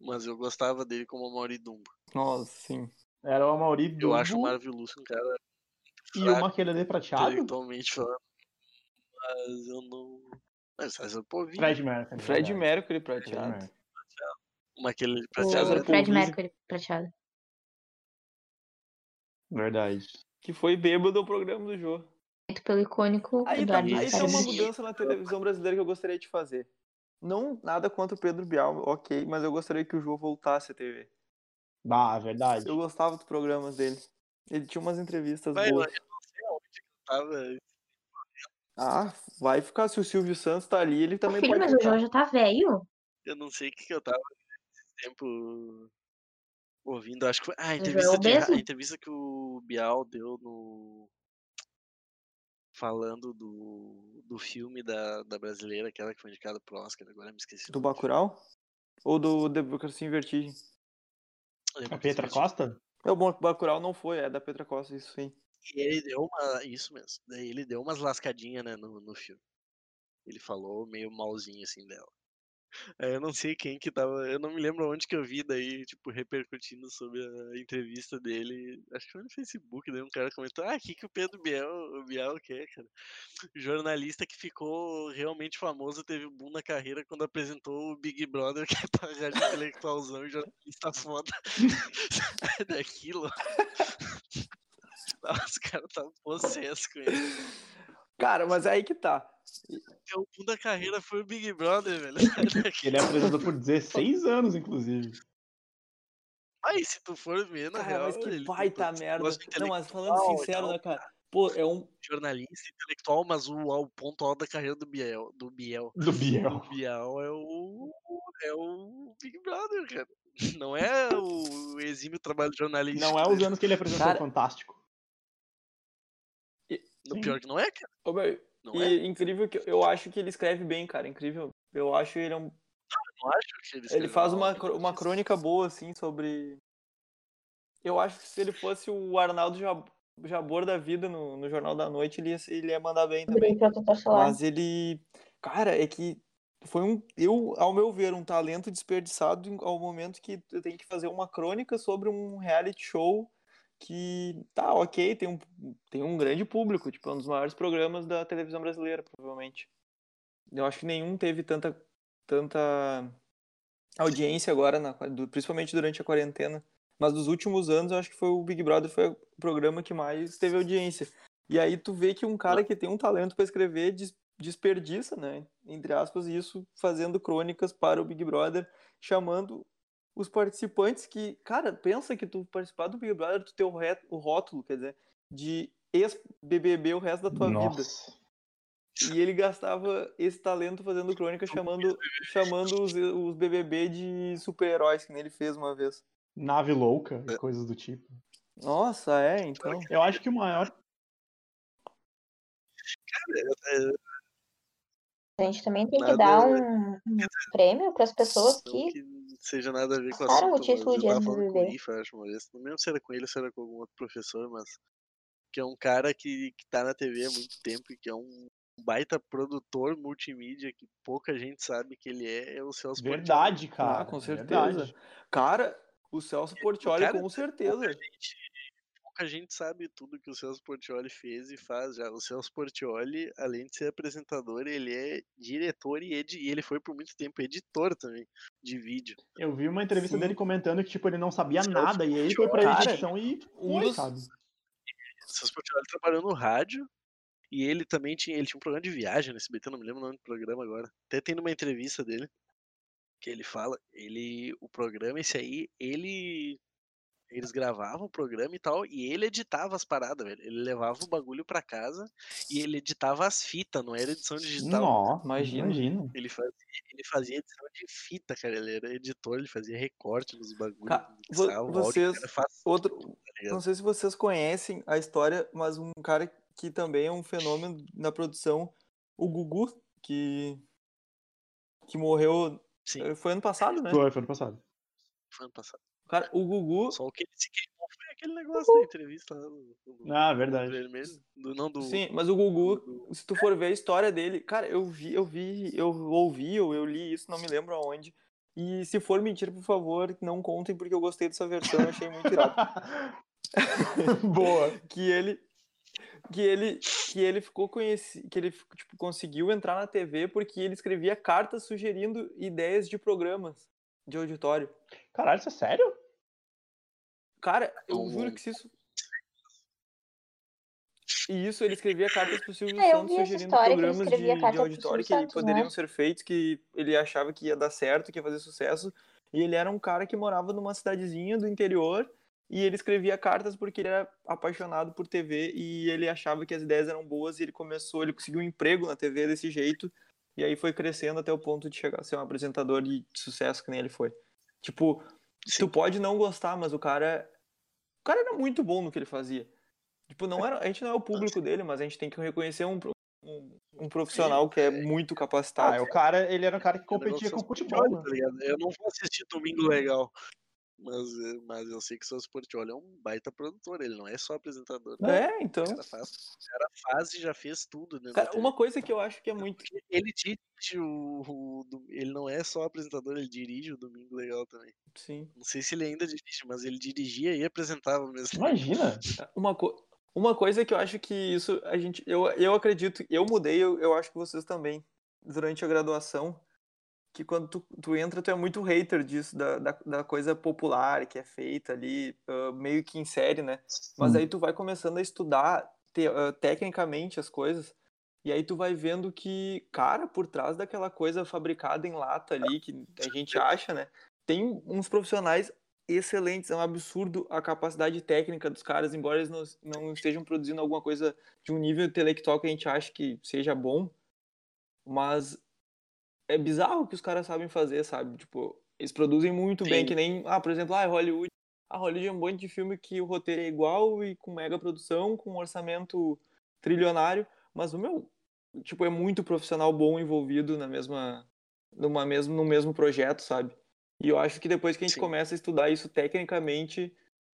Mas eu gostava dele como Mauri Dumbo. Nossa, sim. Era o Amauri Eu Dumbo acho o Marvel Lúcio um cara e o fraco, Maquelele prateado. intelectualmente falando. Mas eu não. Mas faz eu pô, vi. Fred Mercury. Fred. Mercury Fred prateado. Aquele O César prateado. Fred. Mercury prateado. Verdade. Que foi bêbado o programa do Jô. Feito pelo icônico Aí, tá, Eduardo isso aí tem Salles. uma mudança na televisão brasileira que eu gostaria de fazer. Não nada contra o Pedro Bial, ok, mas eu gostaria que o Jô voltasse à TV. Ah, verdade. Eu gostava dos programas dele. Ele tinha umas entrevistas Vai, eu boas. não sei aonde que eu tava. Ah, vai ficar. Se o Silvio Santos tá ali, ele também filho, pode mas o. João já tá velho. Eu não sei o que, que eu tava nesse tempo ouvindo. Acho que foi. Ah, a João entrevista, de, a entrevista que o Bial deu no. Falando do, do filme da, da brasileira, aquela que foi indicada pro Oscar, agora me esqueci. Do. Bacurau? Ou do Democracia em Vertigem? A Petra Costa? É, o Bom- Bacurau não foi, é da Petra Costa, isso sim. E ele deu uma. Isso mesmo. Daí ele deu umas lascadinhas, né, no, no filme. Ele falou meio malzinho assim dela. Aí eu não sei quem que tava. Eu não me lembro onde que eu vi daí, tipo, repercutindo sobre a entrevista dele. Acho que foi no Facebook, daí um cara comentou, ah, o que, o Pedro Biel, o Biel quer, cara? O jornalista que ficou realmente famoso teve boom na carreira quando apresentou o Big Brother, que é pra rádio intelectualzão e jornalista foda. Sai daquilo. Nossa, os caras tá possesso com ele. Cara, mas aí que tá. Porque o boom da carreira foi o Big Brother, velho. Ele apresentou por 16 anos, inclusive. Mas se tu for ver, na Cara, real, mas que ele todo esse merda. Não, mas falando sincero, né, cara? Pô, é um. Jornalista intelectual, mas o, o ponto alto da carreira do Biel. Do Biel. Do Biel. O Biel é o. É o Big Brother, cara. Não é o exímio trabalho jornalístico. Não é os anos que ele apresentou Cara- Fantástico. No pior que não é, cara. Ô, meu, Não e é. incrível que eu acho que ele escreve bem, cara. Incrível. Eu acho ele um. Não acho que ele Ele faz uma, uma crônica boa, assim, sobre. Eu acho que se ele fosse o Arnaldo Jab- Jabor da vida no, no Jornal da Noite, ele ia, ele ia mandar bem também. Mas ele. Cara, é que foi um. Eu, ao meu ver, um talento desperdiçado ao momento que tu tem que fazer uma crônica sobre um reality show que tá ok, tem um, tem um grande público, tipo, é um dos maiores programas da televisão brasileira, provavelmente. Eu acho que nenhum teve tanta, tanta audiência agora, na, principalmente durante a quarentena. Mas dos últimos anos, eu acho que foi o Big Brother foi o programa que mais teve audiência. E aí tu vê que um cara que tem um talento para escrever des- desperdiça, né? Entre aspas, isso fazendo crônicas para o Big Brother, chamando os participantes que, cara, pensa que tu participar do Big Brother, tu ter o, re- o rótulo, quer dizer, de ex-BBB o resto da tua vida. Nossa. E ele gastava esse talento fazendo crônica, chamando, chamando os, os BBB de super-heróis, que nem ele fez uma vez. Nave louca e coisas do tipo. Nossa, é, então. Eu acho que o maior. A gente também tem que dar um, um prêmio para as pessoas que. Que seja nada a ver com o Passaram o título de tava falando com o. Ifa, acho, vez. Não lembro se era com ele ou se era com algum outro professor, mas que é um cara que, que tá na TV há muito tempo e que é um baita produtor multimídia que pouca gente sabe que ele é, é o Celso Portiolli. Verdade, cara. Ah, com certeza. Verdade. Cara, o Celso Portioli, cara com certeza. Pouca gente, pouca gente sabe tudo que o Celso Portioli fez e faz já. O Celso Portioli, além de ser apresentador, ele é diretor e, edi- e ele foi por muito tempo editor também de vídeo. Eu vi uma entrevista Sim. dele comentando que, tipo, ele não sabia nada. E aí ele foi pra Cara, edição e um dos- sabe? O Celso Portioli trabalhou no rádio E ele também tinha, ele tinha um programa de viagem no SBT, não me lembro o nome do programa agora. Até tem numa entrevista dele que ele fala, ele o programa esse aí, ele eles gravavam o programa e tal, e ele editava as paradas, velho. Ele levava o bagulho pra casa e ele editava as fitas, não era edição digital. Nossa, imagina. imagina. Ele fazia, ele fazia edição de fita, cara. Ele era editor, ele fazia recorte nos bagulhos. Vocês- fácil, Outro, tá não sei se vocês conhecem a história, mas um cara que também é um fenômeno na produção, o Gugu, que que morreu Sim, eh, foi ano passado, né? Foi, foi ano passado. foi ano passado. Cara, o Gugu, Só o que ele se queimou foi aquele negócio da entrevista lá do, do, Ah, do verdade. vermelho. Do, não, do. sim, mas o Gugu, do- se tu for ver a história dele, cara, eu vi, eu vi, eu ouvi ou eu li isso, não me lembro aonde. E se for mentira, por favor, não contem porque eu gostei dessa versão, eu achei muito irado. Boa. que ele que ele que ele ficou conhecido, que ele tipo, conseguiu entrar na TV porque ele escrevia cartas sugerindo ideias de programas de auditório. Caralho, isso é sério? Cara, eu O- juro que se isso e isso ele escrevia cartas pro Silvio É, Santos sugerindo programas de, de auditório que Santos, poderiam né? ser feitos, que ele achava que ia dar certo, que ia fazer sucesso. E ele era um cara que morava numa cidadezinha do interior e ele escrevia cartas porque ele era apaixonado por TV e ele achava que as ideias eram boas e ele começou, ele conseguiu um emprego na TV desse jeito e aí foi crescendo até o ponto de chegar a ser um apresentador de sucesso que nem ele foi. Tipo, tu pode não gostar, mas o cara o cara era muito bom no que ele fazia. Tipo, não era, a gente não é o público dele, mas a gente tem que reconhecer um, um, um profissional que é muito Ah, capacitado. é o cara, ele era um cara que competia com o futebol, tá ligado? Eu não vou assistir Domingo Legal. Mas, eh, mas eu sei que o seu Portiolli é um baita produtor, ele não é só apresentador. É, então. O cara faz, o cara faz e já fez tudo, né? Cara, uma coisa que eu acho que é muito. Porque Ele dirige o, o Ele não é só apresentador, ele dirige o Domingo Legal também. Sim. Não sei se ele ainda dirige, mas ele dirigia e apresentava mesmo. Imagina. Uma, co... uma coisa que eu acho que isso a gente. Eu, eu acredito, eu mudei, eu, eu acho que vocês também, durante a graduação, que quando tu, tu entra, tu é muito hater disso, da, da, da coisa popular que é feita ali, ah, meio que em série, né? Mas aí tu vai começando a estudar te- ah, tecnicamente as coisas. E aí tu vai vendo que, cara, por trás daquela coisa fabricada em lata ali, que a gente acha, né? Tem uns profissionais excelentes. É um absurdo a capacidade técnica dos caras, embora eles não, não estejam produzindo alguma coisa de um nível intelectual que a gente acha que seja bom. Mas é bizarro o que os caras sabem fazer, sabe? Tipo, eles produzem muito bem, Sim. que nem, ah, por exemplo, ah, Hollywood. A Hollywood é um monte de filme que o roteiro é igual e com mega produção, com um orçamento trilionário, mas o meu, tipo, é muito profissional bom envolvido na mesma, numa mesmo, no mesmo projeto, sabe? E eu acho que depois que a gente Sim. começa a estudar isso tecnicamente,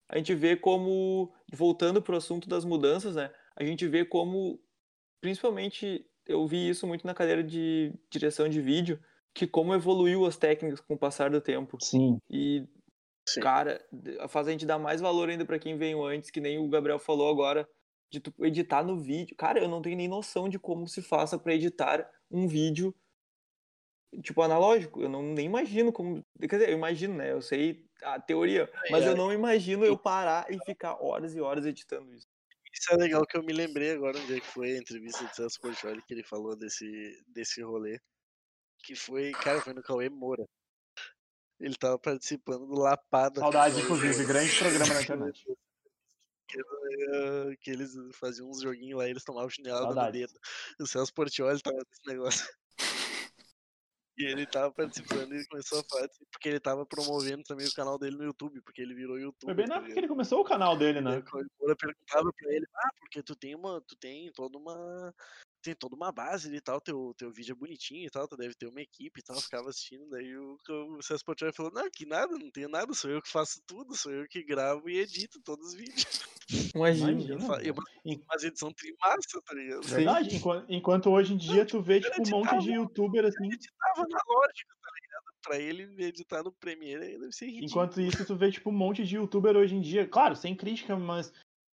a gente vê como, voltando pro assunto das mudanças, né? A gente vê como, principalmente, eu vi isso muito na cadeira de direção de vídeo, que como evoluiu as técnicas com o passar do tempo. Sim. E, Sim. cara, faz a gente dar mais valor ainda pra quem veio antes, que nem o Gabriel falou agora, de tu editar no vídeo. Cara, eu não tenho nem noção de como se faça pra editar um vídeo, tipo, analógico. Eu não nem imagino como. Quer dizer, eu imagino, né? Eu sei a teoria, mas é. eu não imagino eu parar e ficar horas e horas editando isso. Isso é legal que eu me lembrei agora onde é que foi a entrevista do Celso Portioli que ele falou desse, desse rolê. Que foi, cara, foi no Cauê Moura. Ele tava participando do Lapada. Saudade, inclusive. Grande programa na internet. Que, era- que eles faziam uns joguinhos lá e eles tomavam chinelada no dedo. O Celso Portioli tava nesse negócio. E ele tava participando e começou a falar, assim, porque ele tava promovendo também o canal dele no YouTube, porque ele virou Foi youtuber. bem na época que ligado? ele começou o canal dele, né? Cauê Moura perguntava pra ele, ah, porque tu tem uma, tu tem toda uma, tem toda uma base ali e tal, teu, teu vídeo é bonitinho e tal, tu deve ter uma equipe e tal, ficava assistindo, daí o, o César Portioli falou, não, que nada, não tenho nada, sou eu que faço tudo, sou eu que gravo e edito todos os vídeos. Imagina. Imagina. Eu Mas edição trimassa, tá ligado? Sim. Verdade. Enquanto, enquanto hoje em dia tu vê, tipo, um monte de youtuber assim. Ele editava na lógica, tá ligado? Pra ele editar no Premiere aí deve ser ridículo. Enquanto isso, tu vê, tipo, um monte de youtuber hoje em dia. Claro, sem crítica, mas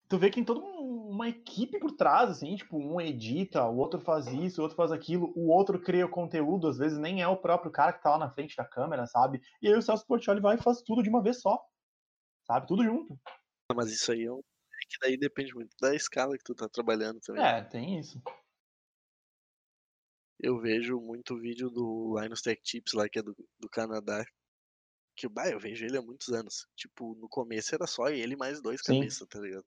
tu vê que tem toda um- uma equipe por trás, assim, tipo, um edita, o outro faz isso, o outro faz aquilo, o outro cria o conteúdo, às vezes nem é o próprio cara que tá lá na frente da câmera, sabe? E aí o Celso Portioli vai e faz tudo de uma vez só. Sabe? Tudo junto. Mas isso aí é um- que daí depende muito da escala que tu tá trabalhando também. É, tem isso. Eu vejo muito vídeo do Linus Tech Tips lá, que é do, do Canadá. Que bah, eu vejo ele há muitos anos. Tipo, no começo era só ele mais dois Sim. cabeças, tá ligado?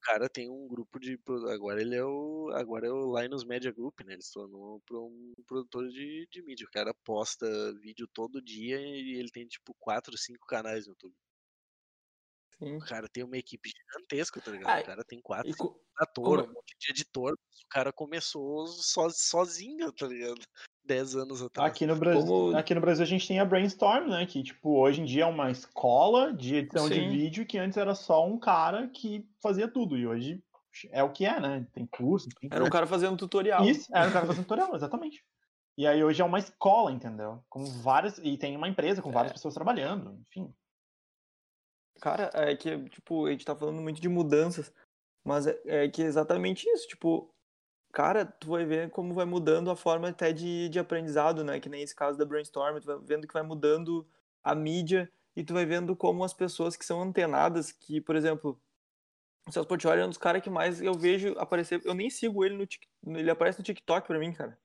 O cara tem um grupo de. Agora ele é o. Agora é o Linus Media Group, né? Ele se tornou um produtor de, de mídia. O cara posta vídeo todo dia e ele tem tipo quatro, cinco canais no YouTube. Sim. O cara tem uma equipe gigantesca, tá ligado? Ah, o cara tem quatro, co- ator, como- um monte de editor. O cara começou so, sozinho, tá ligado? Dez anos atrás. Aqui no, Brasil, Como- aqui no Brasil a gente tem a Brainstorm, né? Que, tipo, hoje em dia é uma escola de edição de Sim. vídeo que antes era só um cara que fazia tudo. E hoje é o que é, né? Tem curso, tem Era um cara fazendo tutorial. Isso, era o cara fazendo tutorial, exatamente. E aí hoje é uma escola, entendeu? Com várias. E tem uma empresa com várias É. pessoas trabalhando, enfim. Cara, é que, tipo, a gente tá falando muito de mudanças, mas é, é que é exatamente isso, tipo, cara, tu vai ver como vai mudando a forma até de, de aprendizado, né? Que nem esse caso da Brainstorm, tu vai vendo que vai mudando a mídia e tu vai vendo como as pessoas que são antenadas, que, por exemplo, o Celso Portioli é um dos caras que mais eu vejo aparecer, eu nem sigo ele no Tik- ele aparece no TikTok pra mim, cara,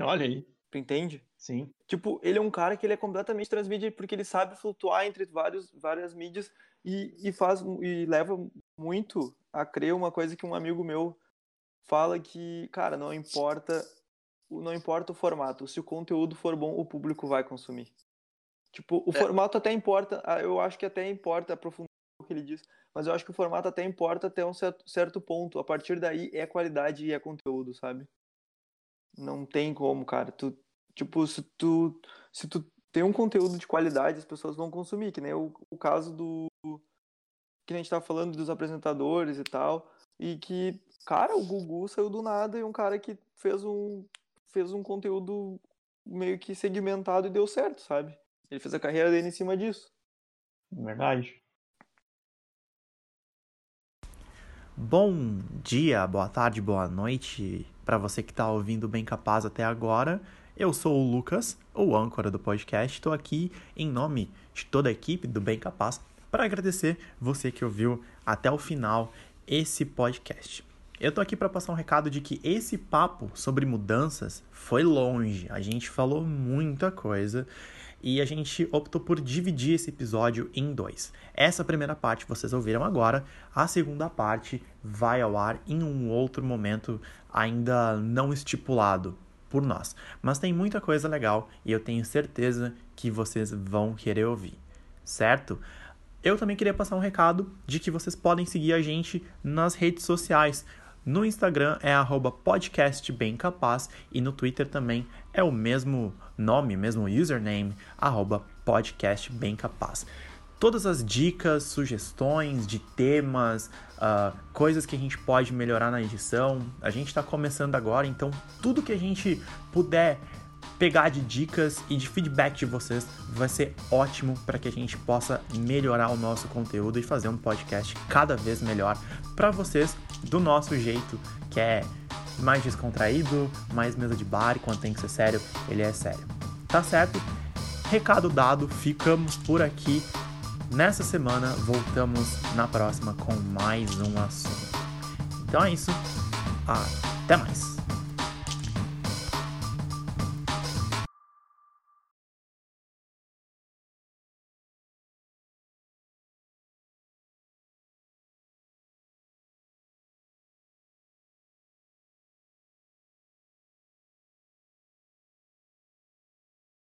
Olha aí. tu entende? Sim. Tipo, ele é um cara que ele é completamente transmídia porque ele sabe flutuar entre vários, várias mídias e, e faz e leva muito a crer uma coisa que um amigo meu fala que, cara, não importa o- não importa o formato, se o conteúdo for bom, o público vai consumir. Tipo, o É. formato até importa, ah, eu acho que até importa aprofundar o que ele diz, mas eu acho que o formato até importa até um certo, certo ponto. A partir daí é qualidade e é conteúdo, sabe? Não tem como, cara. Tu, tipo, se tu, se tu tem um conteúdo de qualidade, as pessoas vão consumir, que nem o, o caso do. Que a gente tá falando dos apresentadores e tal. E que, cara, o Gugu saiu do nada e um cara que fez um, fez um conteúdo meio que segmentado e deu certo, sabe? Ele fez a carreira dele em cima disso. Verdade. Bom dia, boa tarde, boa noite para você que está ouvindo Bem Capaz até agora. Eu sou o Lucas, o âncora do podcast. Estou aqui em nome de toda a equipe do Bem Capaz para agradecer você que ouviu até o final esse podcast. Eu tô aqui para passar um recado de que esse papo sobre mudanças foi longe. A gente falou muita coisa e a gente optou por dividir esse episódio em dois. Essa primeira parte vocês ouviram agora, a segunda parte vai ao ar em um outro momento ainda não estipulado por nós. Mas tem muita coisa legal e eu tenho certeza que vocês vão querer ouvir, certo? Eu também queria passar um recado de que vocês podem seguir a gente nas redes sociais. No Instagram é podcastbemcapaz e no Twitter também é o mesmo nome, mesmo username, podcastbemcapaz. Todas as dicas, sugestões de temas, uh, coisas que a gente pode melhorar na edição, a gente está começando agora, então tudo que a gente puder pegar de dicas e de feedback de vocês vai ser ótimo para que a gente possa melhorar o nosso conteúdo e fazer um podcast cada vez melhor para vocês do nosso jeito, que é mais descontraído, mais mesa de bar, e quando tem que ser sério, ele é sério. Tá certo? Recado dado, ficamos por aqui. Nessa semana voltamos na próxima com mais um assunto. Então é isso. Até mais.